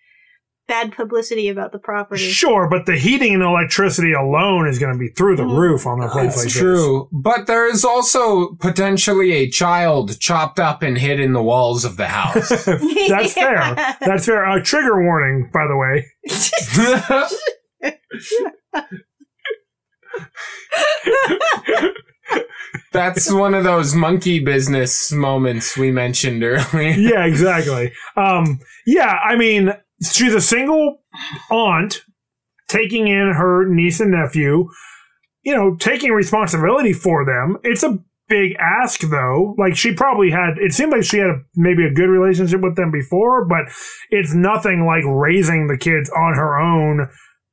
bad publicity about the property. Sure, but the heating and electricity alone is going to be through the Mm. roof on a place That's like true. But there is also potentially a child chopped up and hid in the walls of the house. this. That's fair. That's fair. Uh, trigger warning, by the way. That's one of those monkey business moments we mentioned earlier. yeah, exactly. Um, yeah, I mean, she's a single aunt taking in her niece and nephew, you know, taking responsibility for them. It's a big ask though. Like she probably had. It seemed like she had a, maybe a good relationship with them before, but it's nothing like raising the kids on her own.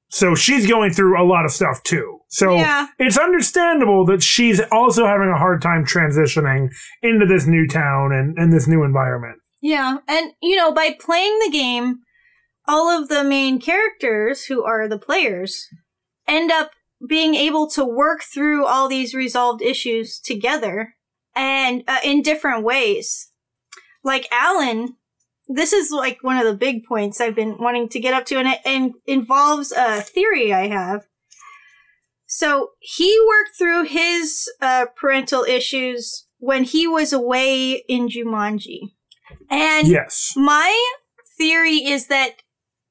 So she's going through a lot of stuff too. So Yeah. it's understandable that she's also having a hard time transitioning into this new town and, and this new environment. Yeah, and you know, by playing the game, all of the main characters who are the players end up being able to work through all these resolved issues together and uh, in different ways. Like Alan, this is like one of the big points I've been wanting to get up to, and it and involves a theory I have. So he worked through his uh, parental issues when he was away in Jumanji. And Yes. my theory is that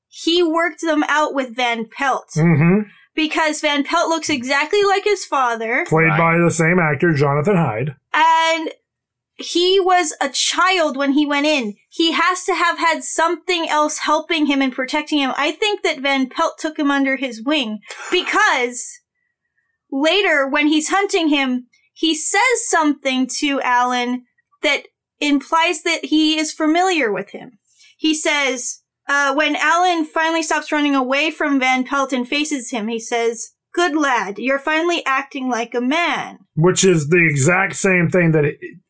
he worked them out with Van Pelt hmm because Van Pelt looks exactly like his father Played Right. by the same actor, Jonathan Hyde. and he was a child when he went in. He has to have had something else helping him and protecting him. I think that Van Pelt took him under his wing because later when he's hunting him, he says something to Alan that implies that he is familiar with him. He says, uh, when Alan finally stops running away from Van Pelt and faces him, he says, Good lad, you're finally acting like a man. which is the exact same thing that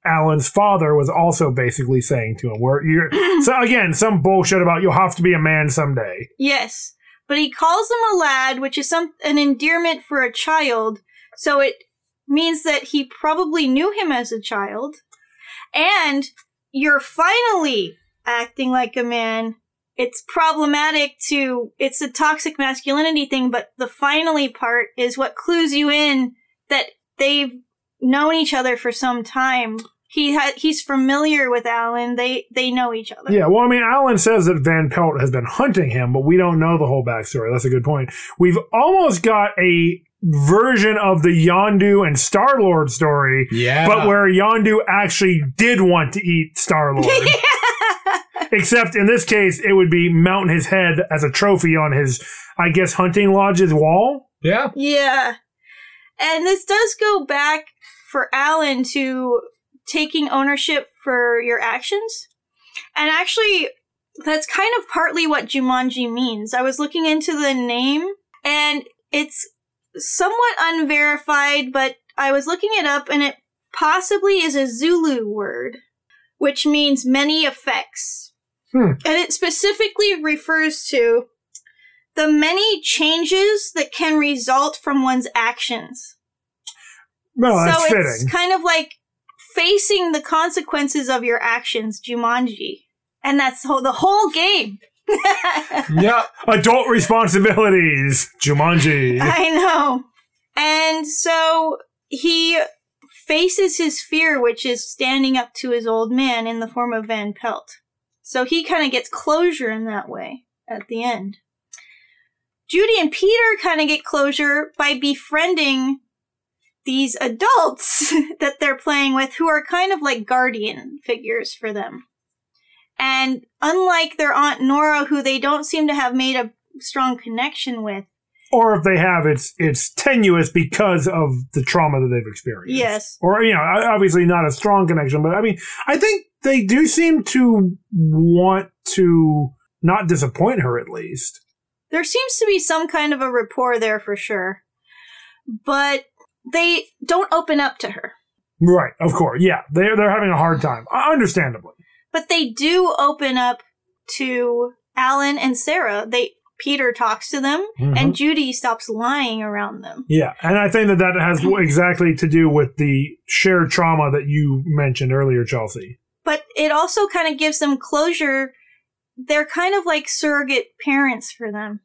Alan's father was also basically saying to him. Where you're so again, some bullshit about you'll have to be a man someday. Yes, but he calls him a lad, which is some an endearment for a child. So it means that he probably knew him as a child, and you're finally acting like a man. It's problematic to it's a toxic masculinity thing, but the finally part is what clues you in that they've known each other for some time. He ha- he's familiar with Alan. They they know each other. Yeah, well, I mean, Alan says that Van Pelt has been hunting him, but we don't know the whole backstory. That's a good point. We've almost got a version of the Yondu and Star Lord story, Yeah. but where Yondu actually did want to eat Star Lord. Except in this case, it would be mounting his head as a trophy on his, I guess, hunting lodge's wall. yeah. Yeah. And this does go back for Alan to taking ownership for your actions. And actually, that's kind of partly what Jumanji means. I was looking into the name, and it's somewhat unverified, but I was looking it up, and it possibly is a Zulu word, which means many effects. Hmm. And it specifically refers to the many changes that can result from one's actions. Well, that's so fitting. it's kind of like facing the consequences of your actions, Jumanji. And that's the whole, the whole game. Yeah. Adult responsibilities, Jumanji. I know. And so he faces his fear, which is standing up to his old man in the form of Van Pelt. So he kind of gets closure in that way at the end. Judy and Peter kind of get closure by befriending these adults that they're playing with who are kind of like guardian figures for them. And unlike their Aunt Nora, who they don't seem to have made a strong connection with, or if they have, it's it's tenuous because of the trauma that they've experienced. Yes. Or you know, obviously not a strong connection, but I mean, I think they do seem to want to not disappoint her at least. there seems to be some kind of a rapport there for sure. But they don't open up to her. Right, of course. Yeah, they're they're having a hard time, understandably. But they do open up to Alan and Sarah. They Peter talks to them Mhm. and Judy stops lying around them. Yeah, and I think that that has exactly to do with the shared trauma that you mentioned earlier, Chelsea. But it also kind of gives them closure. They're kind of like surrogate parents for them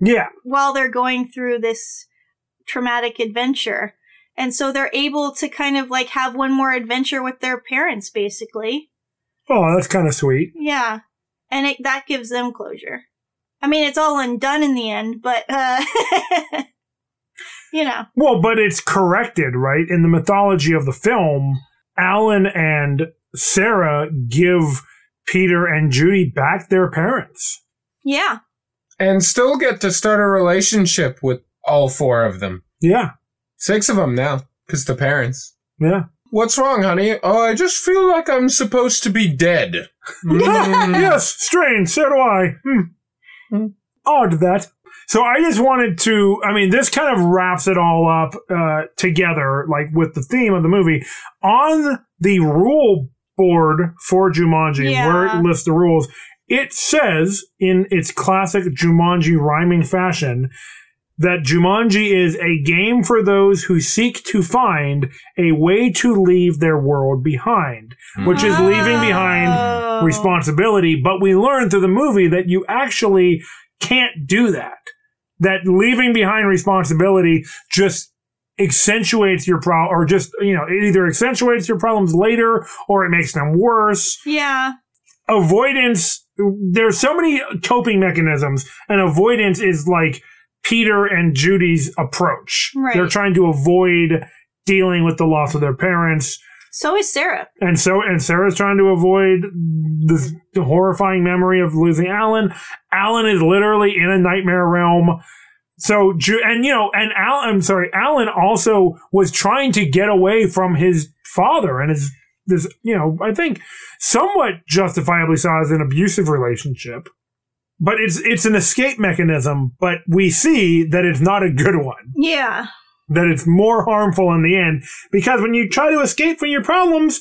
Yeah, while they're going through this traumatic adventure. And so they're able to kind of like have one more adventure with their parents basically. oh, that's kind of sweet. Yeah. And it, that gives them closure. I mean, it's all undone in the end, but, uh, you know. Well, but it's corrected, right? In the mythology of the film, Alan and Sarah give Peter and Judy back their parents. Yeah. And still get to start a relationship with all four of them. Yeah, Six of them now, because the parents. yeah. What's wrong, honey? Oh, I just feel like I'm supposed to be dead. Mm. yes, strange. So do I. Hmm. Hmm. Odd that. So I just wanted to. I mean, this kind of wraps it all up uh, together, like with the theme of the movie. On the rule board for Jumanji, where it lists the rules, it says in its classic Jumanji rhyming fashion that Jumanji is a game for those who seek to find a way to leave their world behind, hmm. which is leaving behind Oh. responsibility. But we learn through the movie that you actually can't do that. That leaving behind responsibility just accentuates your problem, or just, you know, it either accentuates your problems later or it makes them worse. Yeah. Avoidance, there's so many coping mechanisms, and avoidance is like Peter and Judy's approach. Right. They're trying to avoid dealing with the loss of their parents. So is Sarah. And so, and Sarah's trying to avoid this horrifying memory of losing Alan. Alan is literally in a nightmare realm. So, and you know, and Al, I'm sorry, Alan also was trying to get away from his father and his, this, you know, I think somewhat justifiably saw as an abusive relationship. But it's, it's an escape mechanism, but we see that it's not a good one Yeah. that it's more harmful in the end because when you try to escape from your problems,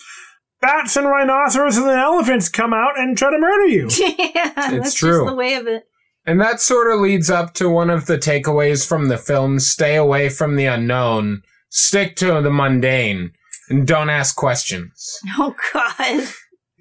bats and rhinoceroses and elephants come out and try to murder you. yeah. That's true. just the way of it. And that sort of leads up to one of the takeaways from the film stay away from the unknown, stick to the mundane, and don't ask questions. Oh God.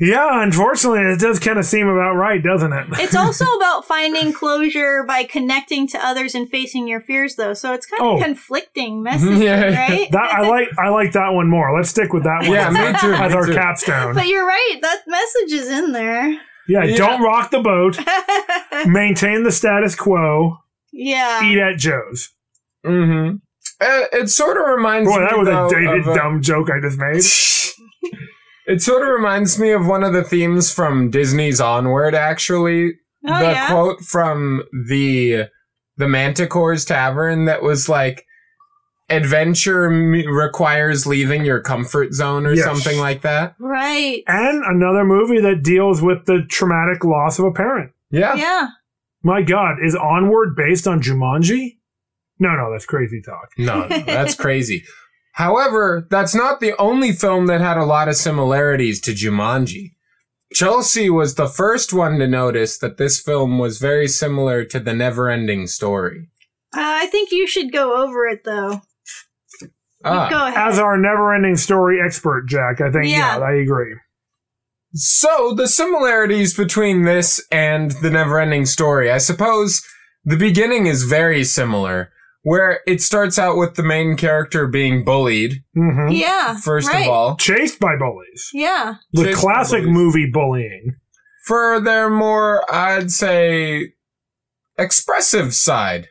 Yeah, unfortunately, it does kind of seem about right, doesn't it? It's also about finding closure by connecting to others and facing your fears, though. So it's kind of Oh. conflicting message, Yeah. right? that I like. I like that one more. Let's stick with that one. Yeah, me too. As me our too. capstone. But you're right. That message is in there. Yeah, Yeah. don't rock the boat. Maintain the status quo. yeah. Eat at Joe's. Mm-hmm. Uh, it sort of reminds me. Boy, me that was though, a dated of a- dumb joke I just made. It sort of reminds me of one of the themes from Disney's Onward, actually. Oh the yeah. quote from the the Manticore's Tavern that was like, "Adventure m- requires leaving your comfort zone" or Yes. something like that. Right. And another movie that deals with the traumatic loss of a parent. Yeah. Yeah. My God, is Onward based on Jumanji? No, no, that's crazy talk. No, that's crazy. However, that's not the only film that had a lot of similarities to Jumanji. Chelsea was the first one to notice that this film was very similar to The Neverending Story. Uh, I think you should go over it though. Ah. Go ahead. As our never-ending story expert, Jack, I think yeah, Yeah. I agree. So, the similarities between this and The Neverending Story, I suppose the beginning is very similar, where it starts out with the main character being bullied, hmm yeah. first right. of all, Chased by bullies. Yeah. The Chased classic bullies. movie bullying. for their more, I'd say, expressive side,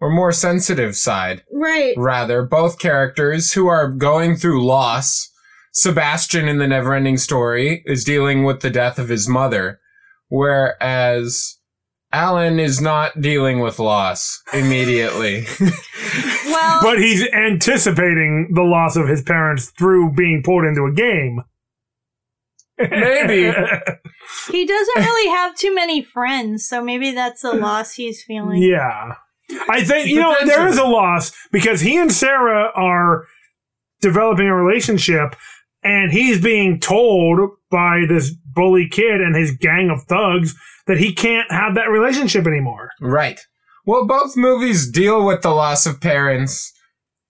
or more sensitive side, Right. rather. Both characters who are going through loss. Sebastian in the Neverending Story is dealing with the death of his mother, whereas Alan is not dealing with loss immediately. Well. But he's anticipating the loss of his parents through being pulled into a game. Maybe. he doesn't really have too many friends, so maybe that's a loss he's feeling. yeah. I think, you know, there is a loss because he and Sarah are developing a relationship and he's being told by this bully kid and his gang of thugs that he can't have that relationship anymore. Right. Well, both movies deal with the loss of parents.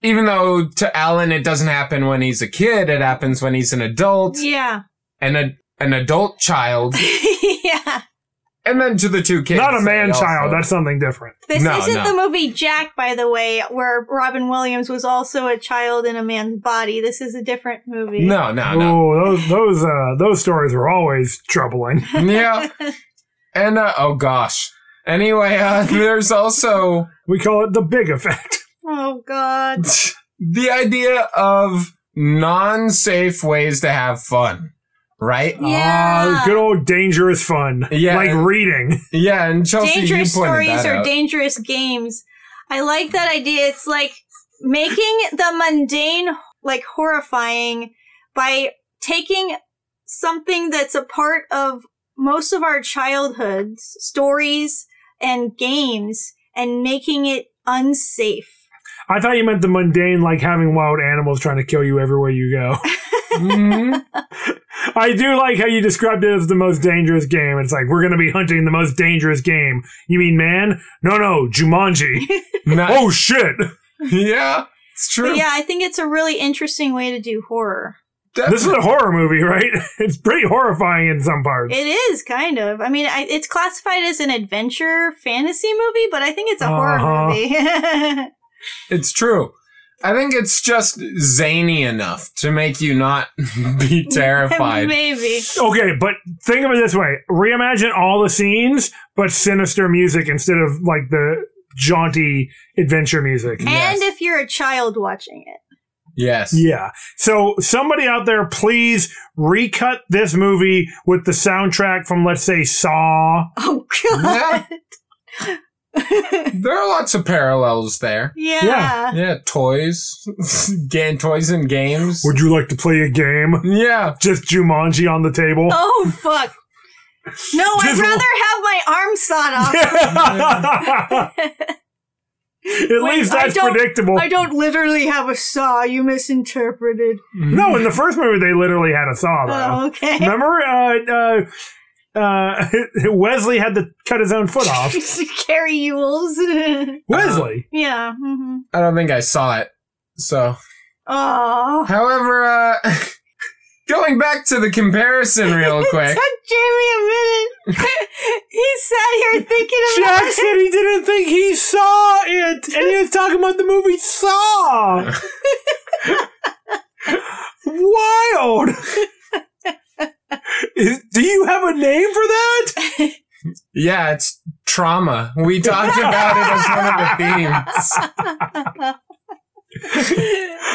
Even though to Alan it doesn't happen when he's a kid, it happens when he's an adult Yeah. and a, an adult child. yeah. And then to the two kids. Not a man they also- child, that's something different. This No, isn't no. the movie Jack, by the way, where Robin Williams was also a child in a man's body. This is a different movie. No, no, no. Oh, those those uh those stories are always troubling. yeah. And, uh, oh gosh. Anyway, uh, there's also We call it the big effect. Oh God. the idea of non-safe ways to have fun. Right? Yeah. Ah, good old dangerous fun. Yeah, Like and- reading. Yeah, and Chelsea, dangerous you pointed stories that or out. dangerous games. I like that idea. It's like making the mundane like horrifying, by taking something that's a part of most of our childhoods, stories and games, and making it unsafe. I thought you meant the mundane, like having wild animals trying to kill you everywhere you go. Mhm. I do like how you described it as the most dangerous game. It's like we're going to be hunting the most dangerous game. You mean man? No, no, Jumanji. Nice. oh shit! yeah, it's true. But yeah, I think it's a really interesting way to do horror. This is a horror movie, right? It's pretty horrifying in some parts. It is kind of. I mean, I, it's classified as an adventure fantasy movie, but I think it's a horror Uh-huh. movie. It's true. I think it's just zany enough to make you not be terrified. Maybe. Okay, but think of it this way: reimagine all the scenes, but sinister music instead of like the jaunty adventure music. Yes. And if you're a child watching it. yes. Yeah. So somebody out there, please recut this movie with the soundtrack from, let's say, Saw. Oh, God. There are lots of parallels there. yeah. Yeah. Yeah, toys, game toys and games. Would you like to play a game? Yeah, Just Jumanji on the table. Oh, fuck. No, I'd Just- rather have my arm sawed off. At Wait, least I that's don't- predictable. I don't literally have a saw. You misinterpreted. no, in the first movie, they literally had a saw, though. Oh, okay. Remember, uh, uh, uh, Wesley had to cut his own foot off. Cary Elwes. Wesley. yeah. hmm I don't think I saw it. So, Oh. however, uh, going back to the comparison real quick. Took Jamie a minute. he sat here thinking about Jack said he didn't think he saw it, and he was talking about the movie Saw. Wild. Is, do you have a name for that? Yeah, it's trauma. We talked about it as one of the themes.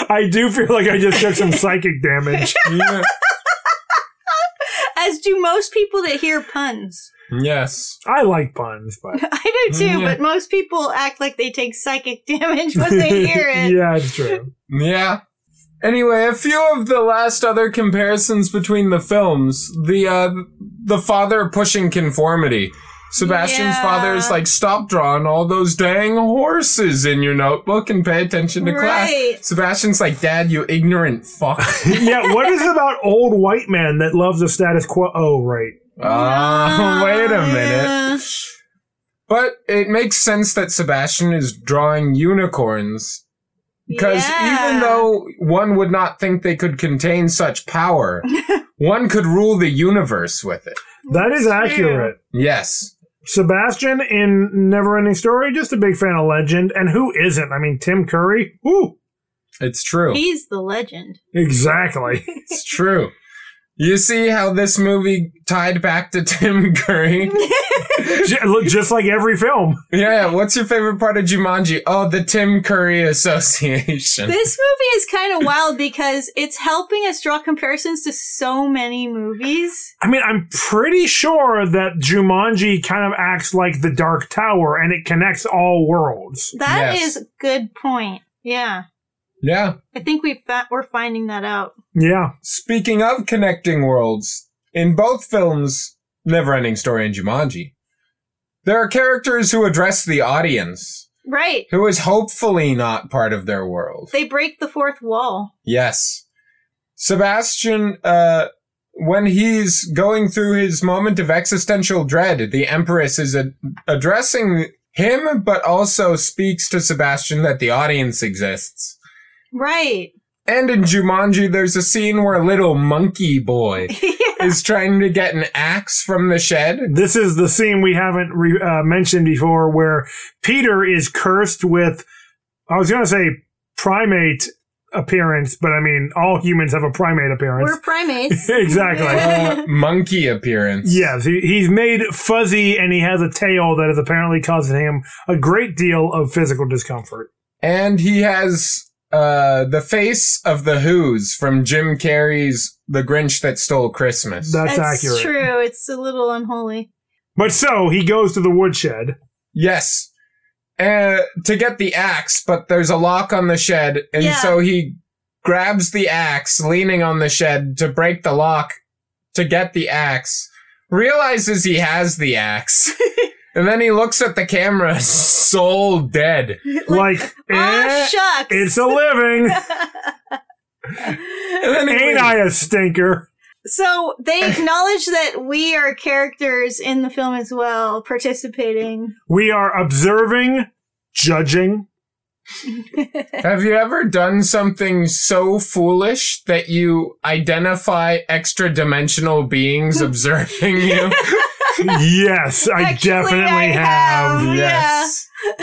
I do feel like I just took some psychic damage. Yeah. As do most people that hear puns. Yes. I like puns, but I do too, mm, Yeah. but most people act like they take psychic damage when they hear it. yeah, it's true. Yeah. Anyway, a few of the last other comparisons between the films. The uh the father pushing conformity. Sebastian's Yeah. father is like, stop drawing all those dang horses in your notebook and pay attention to class. Sebastian's like, Dad, you ignorant fuck. Yeah, what is about old white men that loves the status quo? Oh, right. Ah, wait a minute. Yeah. But it makes sense that Sebastian is drawing unicorns. Because Yeah. even though one would not think they could contain such power, one could rule the universe with it. That is accurate. Yes. Sebastian in Neverending Story, just a big fan of Legend. And who isn't? I mean, Tim Curry? Woo! It's true. He's the legend. Exactly. It's true. You see how this movie tied back to Tim Curry? Look, just like every film. yeah, what's your favorite part of Jumanji? Oh, the Tim Curry Association. This movie is kind of wild because it's helping us draw comparisons to so many movies. I mean, I'm pretty sure that Jumanji kind of acts like the Dark Tower and it connects all worlds. That Yes. is a good point. Yeah. Yeah. I think we fa- we're finding that out. Yeah. Speaking of connecting worlds, in both films, Neverending Story and Jumanji, there are characters who address the audience, Right. who is hopefully not part of their world. They break the fourth wall. Yes. Sebastian, uh, when he's going through his moment of existential dread, the Empress is ad- addressing him, but also speaks to Sebastian that the audience exists. Right. And in Jumanji, there's a scene where a little monkey boy is trying to get an axe from the shed. This is the scene we haven't re- uh, mentioned before where Peter is cursed with, I was going to say primate appearance, but I mean, all humans have a primate appearance. We're primates. Exactly. Uh, monkey appearance. Yes, he, he's made fuzzy and he has a tail that is apparently causing him a great deal of physical discomfort. And he has uh, the face of the Who's from Jim Carrey's The Grinch That Stole Christmas. That's, That's accurate. true. It's a little unholy. But so he goes to the woodshed. yes. Uh, to get the axe, but there's a lock on the shed, and Yeah. so he grabs the axe, leaning on the shed to break the lock to get the axe, realizes he has the axe, and then he looks at the camera, soul dead. Like, oh eh, shucks. it's a living. And then he Ain't leaves. I a stinker? so they acknowledge that we are characters in the film as well, participating. We are observing, judging. Have you ever done something so foolish that you identify extra dimensional beings observing you? Yes, I Actually, definitely I have. have. yes.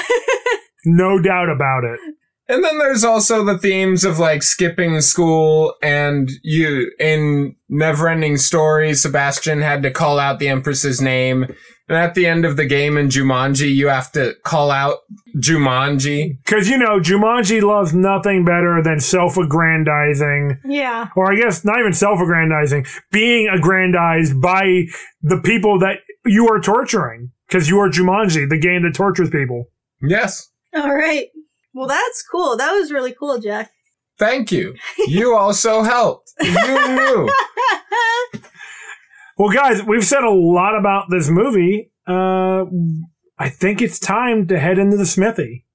No doubt about it. And then there's also the themes of like skipping school and you in Neverending Story, Sebastian had to call out the Empress's name. And at the end of the game in Jumanji, you have to call out Jumanji. Because, you know, Jumanji loves nothing better than self aggrandizing, Yeah. or I guess not even self aggrandizing, being aggrandized by the people that you are torturing. Because you are Jumanji, the game that tortures people. Yes. All right. Well, that's cool. That was really cool, Jack. Thank you. You also helped. You knew. Well, guys, we've said a lot about this movie. Uh, I think it's time to head into the smithy.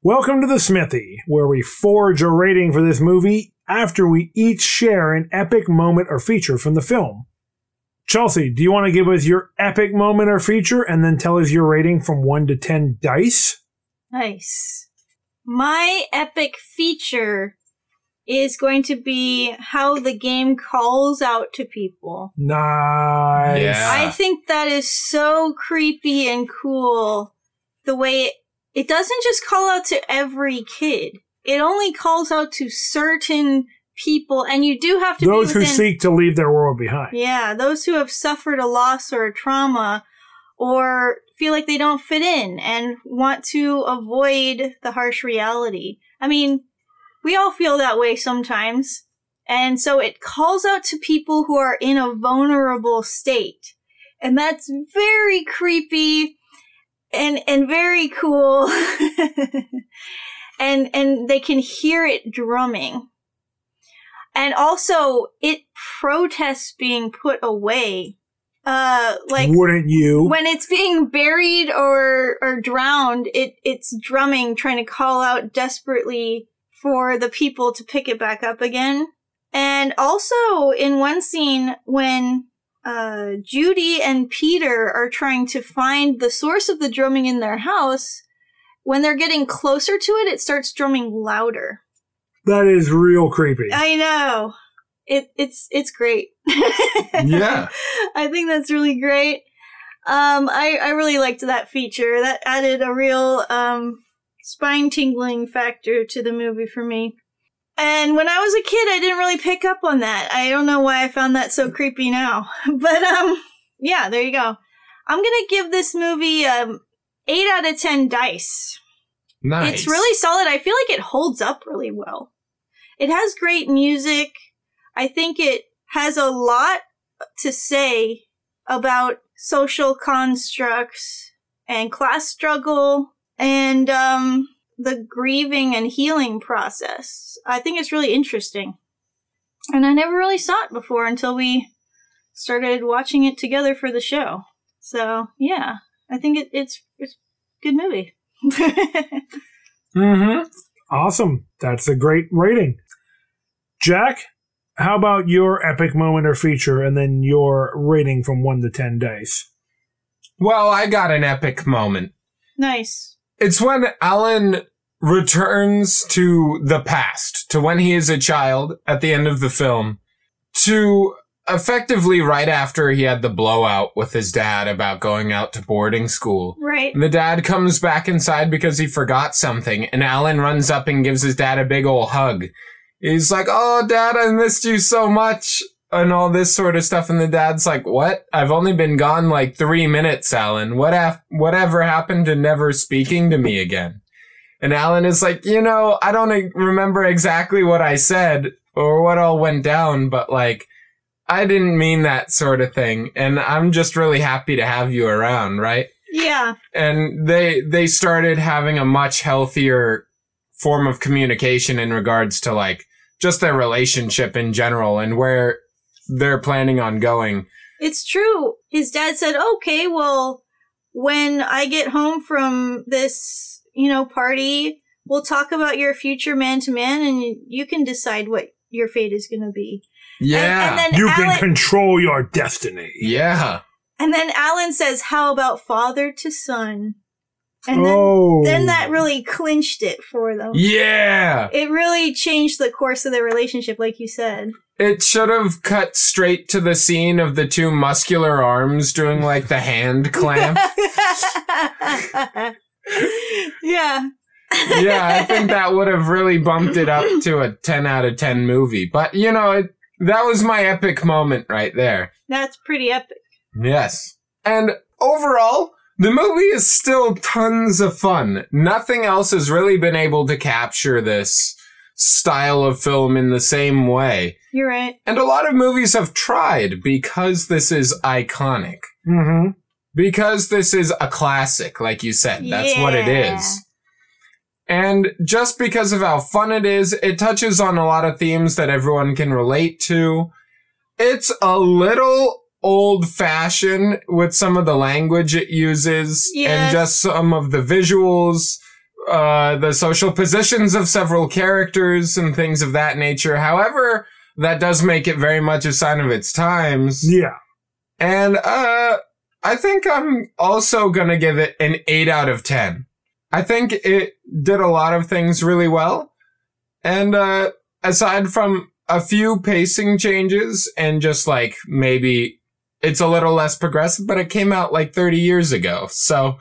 Welcome to the Smithy, where we forge a rating for this movie after we each share an epic moment or feature from the film. Chelsea, do you want to give us your epic moment or feature and then tell us your rating from 1 to 10 dice? Nice. My epic feature is going to be how the game calls out to people. Nice. Yeah. I think that is so creepy and cool. The way it, it doesn't just call out to every kid. It only calls out to certain people, and you do have to Those be who seek to leave their world behind. Yeah, those who have suffered a loss or a trauma or feel like they don't fit in and want to avoid the harsh reality. I mean, we all feel that way sometimes. And so it calls out to people who are in a vulnerable state. And that's very creepy and and very cool. and and they can hear it drumming and also it protests being put away. Uh like Wouldn't you? when it's being buried or or drowned it it's drumming trying to call out desperately for the people to pick it back up again. And also in one scene when uh Judy and Peter are trying to find the source of the drumming in their house when they're getting closer to it it starts drumming louder that is real creepy. I know. It it's it's great. Yeah. I think that's really great. Um I I really liked that feature. That added a real um spine tingling factor to the movie for me. And when I was a kid, I didn't really pick up on that. I don't know why I found that so creepy now. But um yeah, there you go. I'm going to give this movie um 8 out of 10 dice. Nice. It's really solid. I feel like it holds up really well. It has great music. I think it has a lot to say about social constructs and class struggle and um, the grieving and healing process. I think it's really interesting. And I never really saw it before until we started watching it together for the show. So, yeah, I think it, it's it's a good movie. Mm-hmm. Awesome. That's a great rating. Jack, how about your epic moment or feature and then your rating from 1 to 10 dice? Well, I got an epic moment. nice. It's when Alan returns to the past, to when he is a child at the end of the film, to effectively right after he had the blowout with his dad about going out to boarding school. Right. And the dad comes back inside because he forgot something, and Alan runs up and gives his dad a big ol' hug. He's like, Oh, dad, I missed you so much, and all this sort of stuff. And the dad's like, What? I've only been gone like three minutes, Alan. What af- whatever happened to never speaking to me again? And Alan is like, you know, I don't remember exactly what I said or what all went down, but like, I didn't mean that sort of thing. And I'm just really happy to have you around, right? Yeah. and they they started having a much healthier form of communication in regards to like just their relationship in general and where they're planning on going. It's true. His dad said, okay, well, when I get home from this, you know, party, we'll talk about your future man to man and you- you can decide what your fate is going to be. And- Yeah. And, then You Alan, can control your destiny. yeah. and then Alan says, how about father to son? And then, oh. then that oh. really clinched it for them. Yeah. It really changed the course of their relationship, like you said. It should have cut straight to the scene of the two muscular arms doing like the hand clamp. yeah. yeah, I think that would have really bumped it up to a 10 out of 10 movie. But, you know, it, that was my epic moment right there. That's pretty epic. Yes. And overall, the movie is still tons of fun. Nothing else has really been able to capture this style of film in the same way. You're right. And a lot of movies have tried because this is iconic. Mm-hmm. Because this is a classic, like you said. That's what it is. And just because of how fun it is, it touches on a lot of themes that everyone can relate to. It's a little old fashioned with some of the language it uses Yes. and just some of the visuals, uh, the social positions of several characters and things of that nature. However, that does make it very much a sign of its times. Yeah. And uh I think I'm also gonna give it an eight out of ten. I think it did a lot of things really well. And uh aside from a few pacing changes and just like maybe it's a little less progressive, but it came out like 30 years ago. So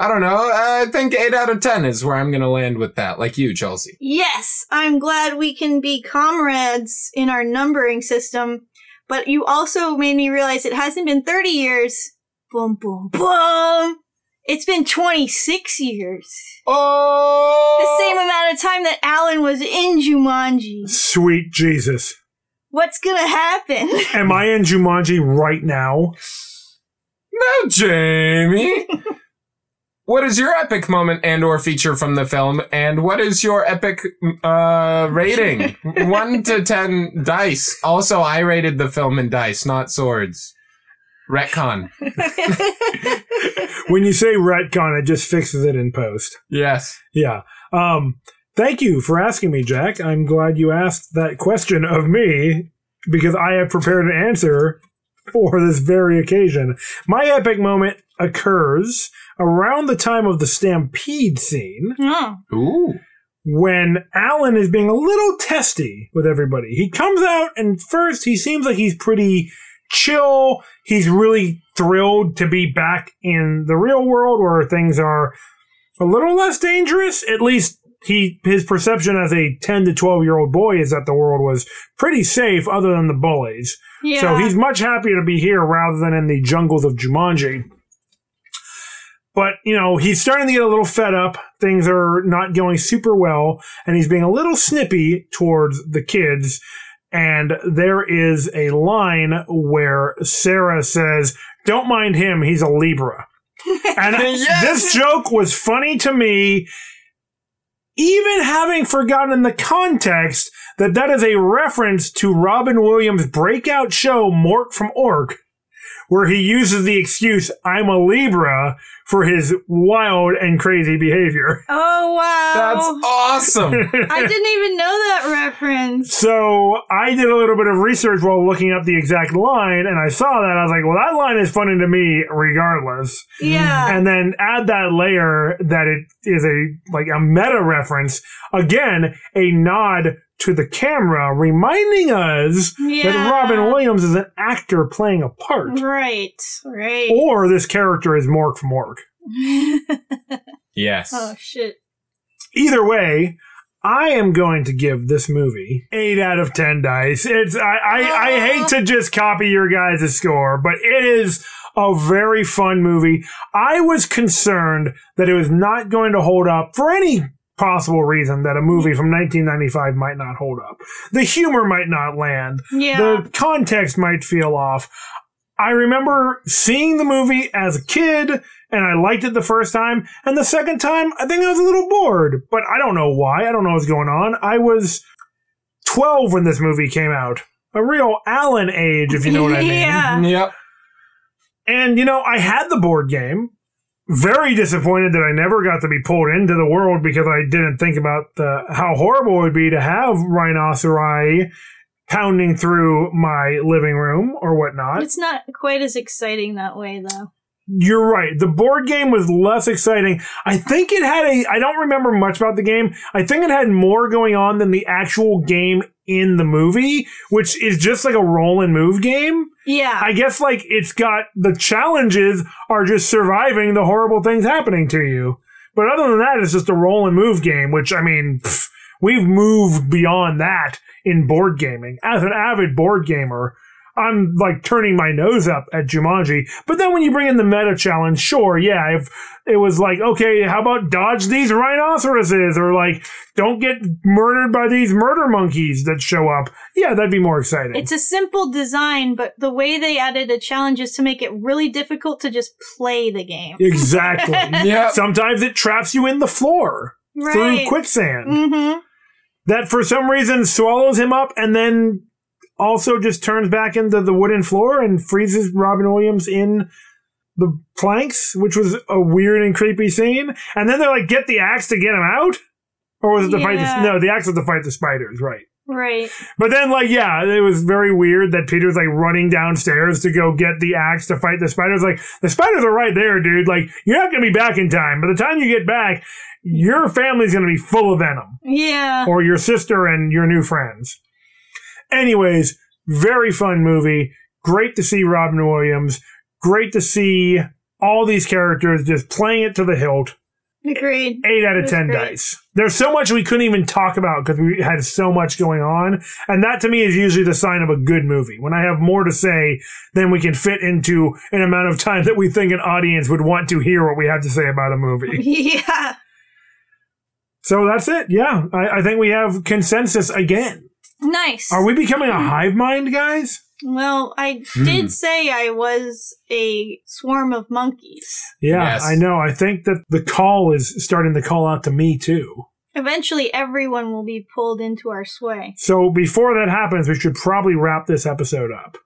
I don't know. I think eight out of ten is where I'm gonna land with that, like you, Chelsea. Yes, I'm glad we can be comrades in our numbering system, but you also made me realize it hasn't been 30 years. Boom, boom, boom. It's been 26 years. Oh The same amount of time that Alan was in Jumanji. Sweet Jesus. What's gonna happen? Am I in Jumanji right now? No, Jamie. what is your epic moment and or feature from the film, and what is your epic uh, rating? One to ten dice. Also, I rated the film in dice, not swords. Retcon. When you say retcon, it just fixes it in post. Yes. Yeah. Um, thank you for asking me, Jack. I'm glad you asked that question of me because I have prepared an answer for this very occasion. My epic moment occurs around the time of the stampede scene oh, Ooh. when Alan is being a little testy with everybody. He comes out and first he seems like he's pretty chill. He's really thrilled to be back in the real world where things are a little less dangerous. At least he his perception as a 10 to 12 year old boy is that the world was pretty safe other than the bullies. yeah. So he's much happier to be here rather than in the jungles of Jumanji. But, you know, he's starting to get a little fed up. Things are not going super well, and he's being a little snippy towards the kids. And there is a line where Sarah says, Don't mind him, he's a Libra. And Yes! this joke was funny to me, even having forgotten the context that that is a reference to Robin Williams' breakout show Mork from Ork, where he uses the excuse "I'm a Libra" for his wild and crazy behavior. oh, wow. That's awesome. I didn't even know that reference. So I did a little bit of research while looking up the exact line, and I saw that. I was like, well, that line is funny to me regardless. Yeah. And then add that layer that it is a like a meta reference. Again, a nod to the camera, reminding us yeah. that Robin Williams is an actor playing a part. Right, right. Or this character is Mork from Mork. yes. oh, shit. Either way, I am going to give this movie eight out of ten dice. It's I I, I hate to just copy your guys' score, but it is a very fun movie. I was concerned that it was not going to hold up for any possible reason that a movie from 1995 might not hold up. The humor might not land. Yeah. The context might feel off. I remember seeing the movie as a kid and I liked it the first time. And the second time, I think I was a little bored, but I don't know why. I don't know what's going on. I was 12 when this movie came out. A real Alan age, if you know what I mean. Yeah. Yep. And, you know, I had the board game. Very disappointed that I never got to be pulled into the world because I didn't think about the, how horrible it would be to have rhinoceri pounding through my living room or whatnot. It's not quite as exciting that way, though. You're right. The board game was less exciting. I think it had a, I don't remember much about the game. I think it had more going on than the actual game in the movie, which is just like a roll and move game. Yeah. I guess like it's got the challenges are just surviving the horrible things happening to you. But other than that, it's just a roll and move game, which I mean, pff, we've moved beyond that in board gaming. As an avid board gamer, I'm like turning my nose up at Jumanji. But then when you bring in the meta challenge, sure, yeah, if it was like, okay, how about dodge these rhinoceroses or like don't get murdered by these murder monkeys that show up. Yeah, that'd be more exciting. It's a simple design, but the way they added a challenge is to make it really difficult to just play the game. exactly. yeah. Sometimes it traps you in the floor through quicksand. Mm-hmm. That for some reason swallows him up and then also just turns back into the wooden floor and freezes Robin Williams in the planks, which was a weird and creepy scene. And then they're like, get the axe to get him out? Or was it to fight the, Yeah. no, the axe was to fight the spiders, right. Right. But then, like, yeah, it was very weird that Peter's like running downstairs to go get the axe to fight the spiders. Like, the spiders are right there, dude. Like, you're not gonna be back in time. By the time you get back, your family's gonna be full of venom, Yeah. or your sister and your new friends. Anyways, very fun movie. Great to see Robin Williams. Great to see all these characters just playing it to the hilt Agreed. eight out of ten great. dice. There's so much we couldn't even talk about because we had so much going on, and that to me is usually the sign of a good movie. When I have more to say than we can fit into an amount of time that we think an audience would want to hear what we have to say about a movie. Yeah. so that's it. Yeah, I, I think we have consensus again. Nice. Are we becoming a hive mind, guys? Well, I Hmm. did say I was a swarm of monkeys. Yeah, Yes. I know. I think that the call is starting to call out to me too. Eventually, everyone will be pulled into our sway. So before that happens, we should probably wrap this episode up.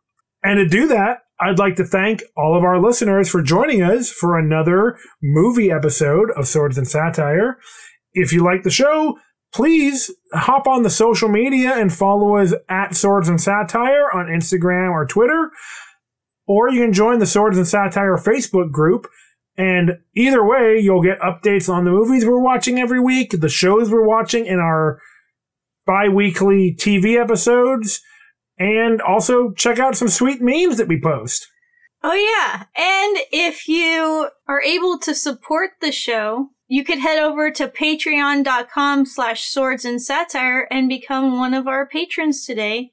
And to do that, I'd like to thank all of our listeners for joining us for another movie episode of Swords and Satire. If you like the show, please hop on the social media and follow us at Swords and Satire on Instagram or Twitter. Or you can join the Swords and Satire Facebook group. And either way, you'll get updates on the movies we're watching every week, the shows we're watching, and our bi weekly TV episodes. And also check out some sweet memes that we post. Oh, yeah. And if you are able to support the show, you could head over to patreon.com slash swords and satire and become one of our patrons today.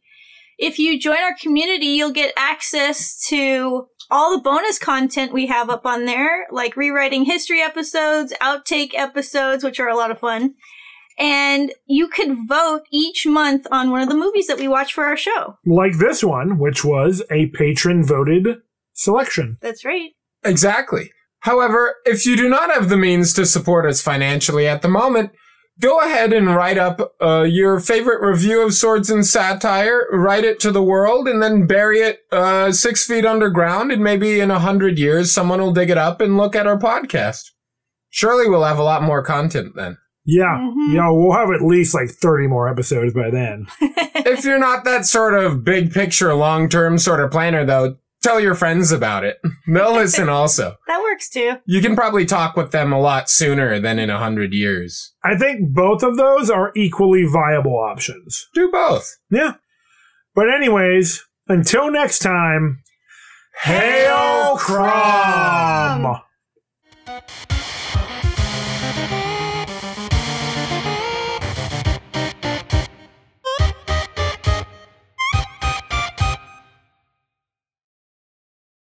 If you join our community, you'll get access to all the bonus content we have up on there, like rewriting history episodes, outtake episodes, which are a lot of fun. And you could vote each month on one of the movies that we watch for our show. Like this one, which was a patron voted selection. That's right. Exactly. However, if you do not have the means to support us financially at the moment, go ahead and write up uh, your favorite review of Swords and Satire, write it to the world, and then bury it uh, six feet underground. And maybe in a hundred years, someone will dig it up and look at our podcast. Surely we'll have a lot more content then. Yeah. Mhm. Yeah, we'll have at least like 30 more episodes by then. if you're not that sort of big picture, long term sort of planner, though, tell your friends about it. They'll listen also. That works too. You can probably talk with them a lot sooner than in a hundred years. I think both of those are equally viable options. Do both. Yeah. But, anyways, until next time, Hail Crom!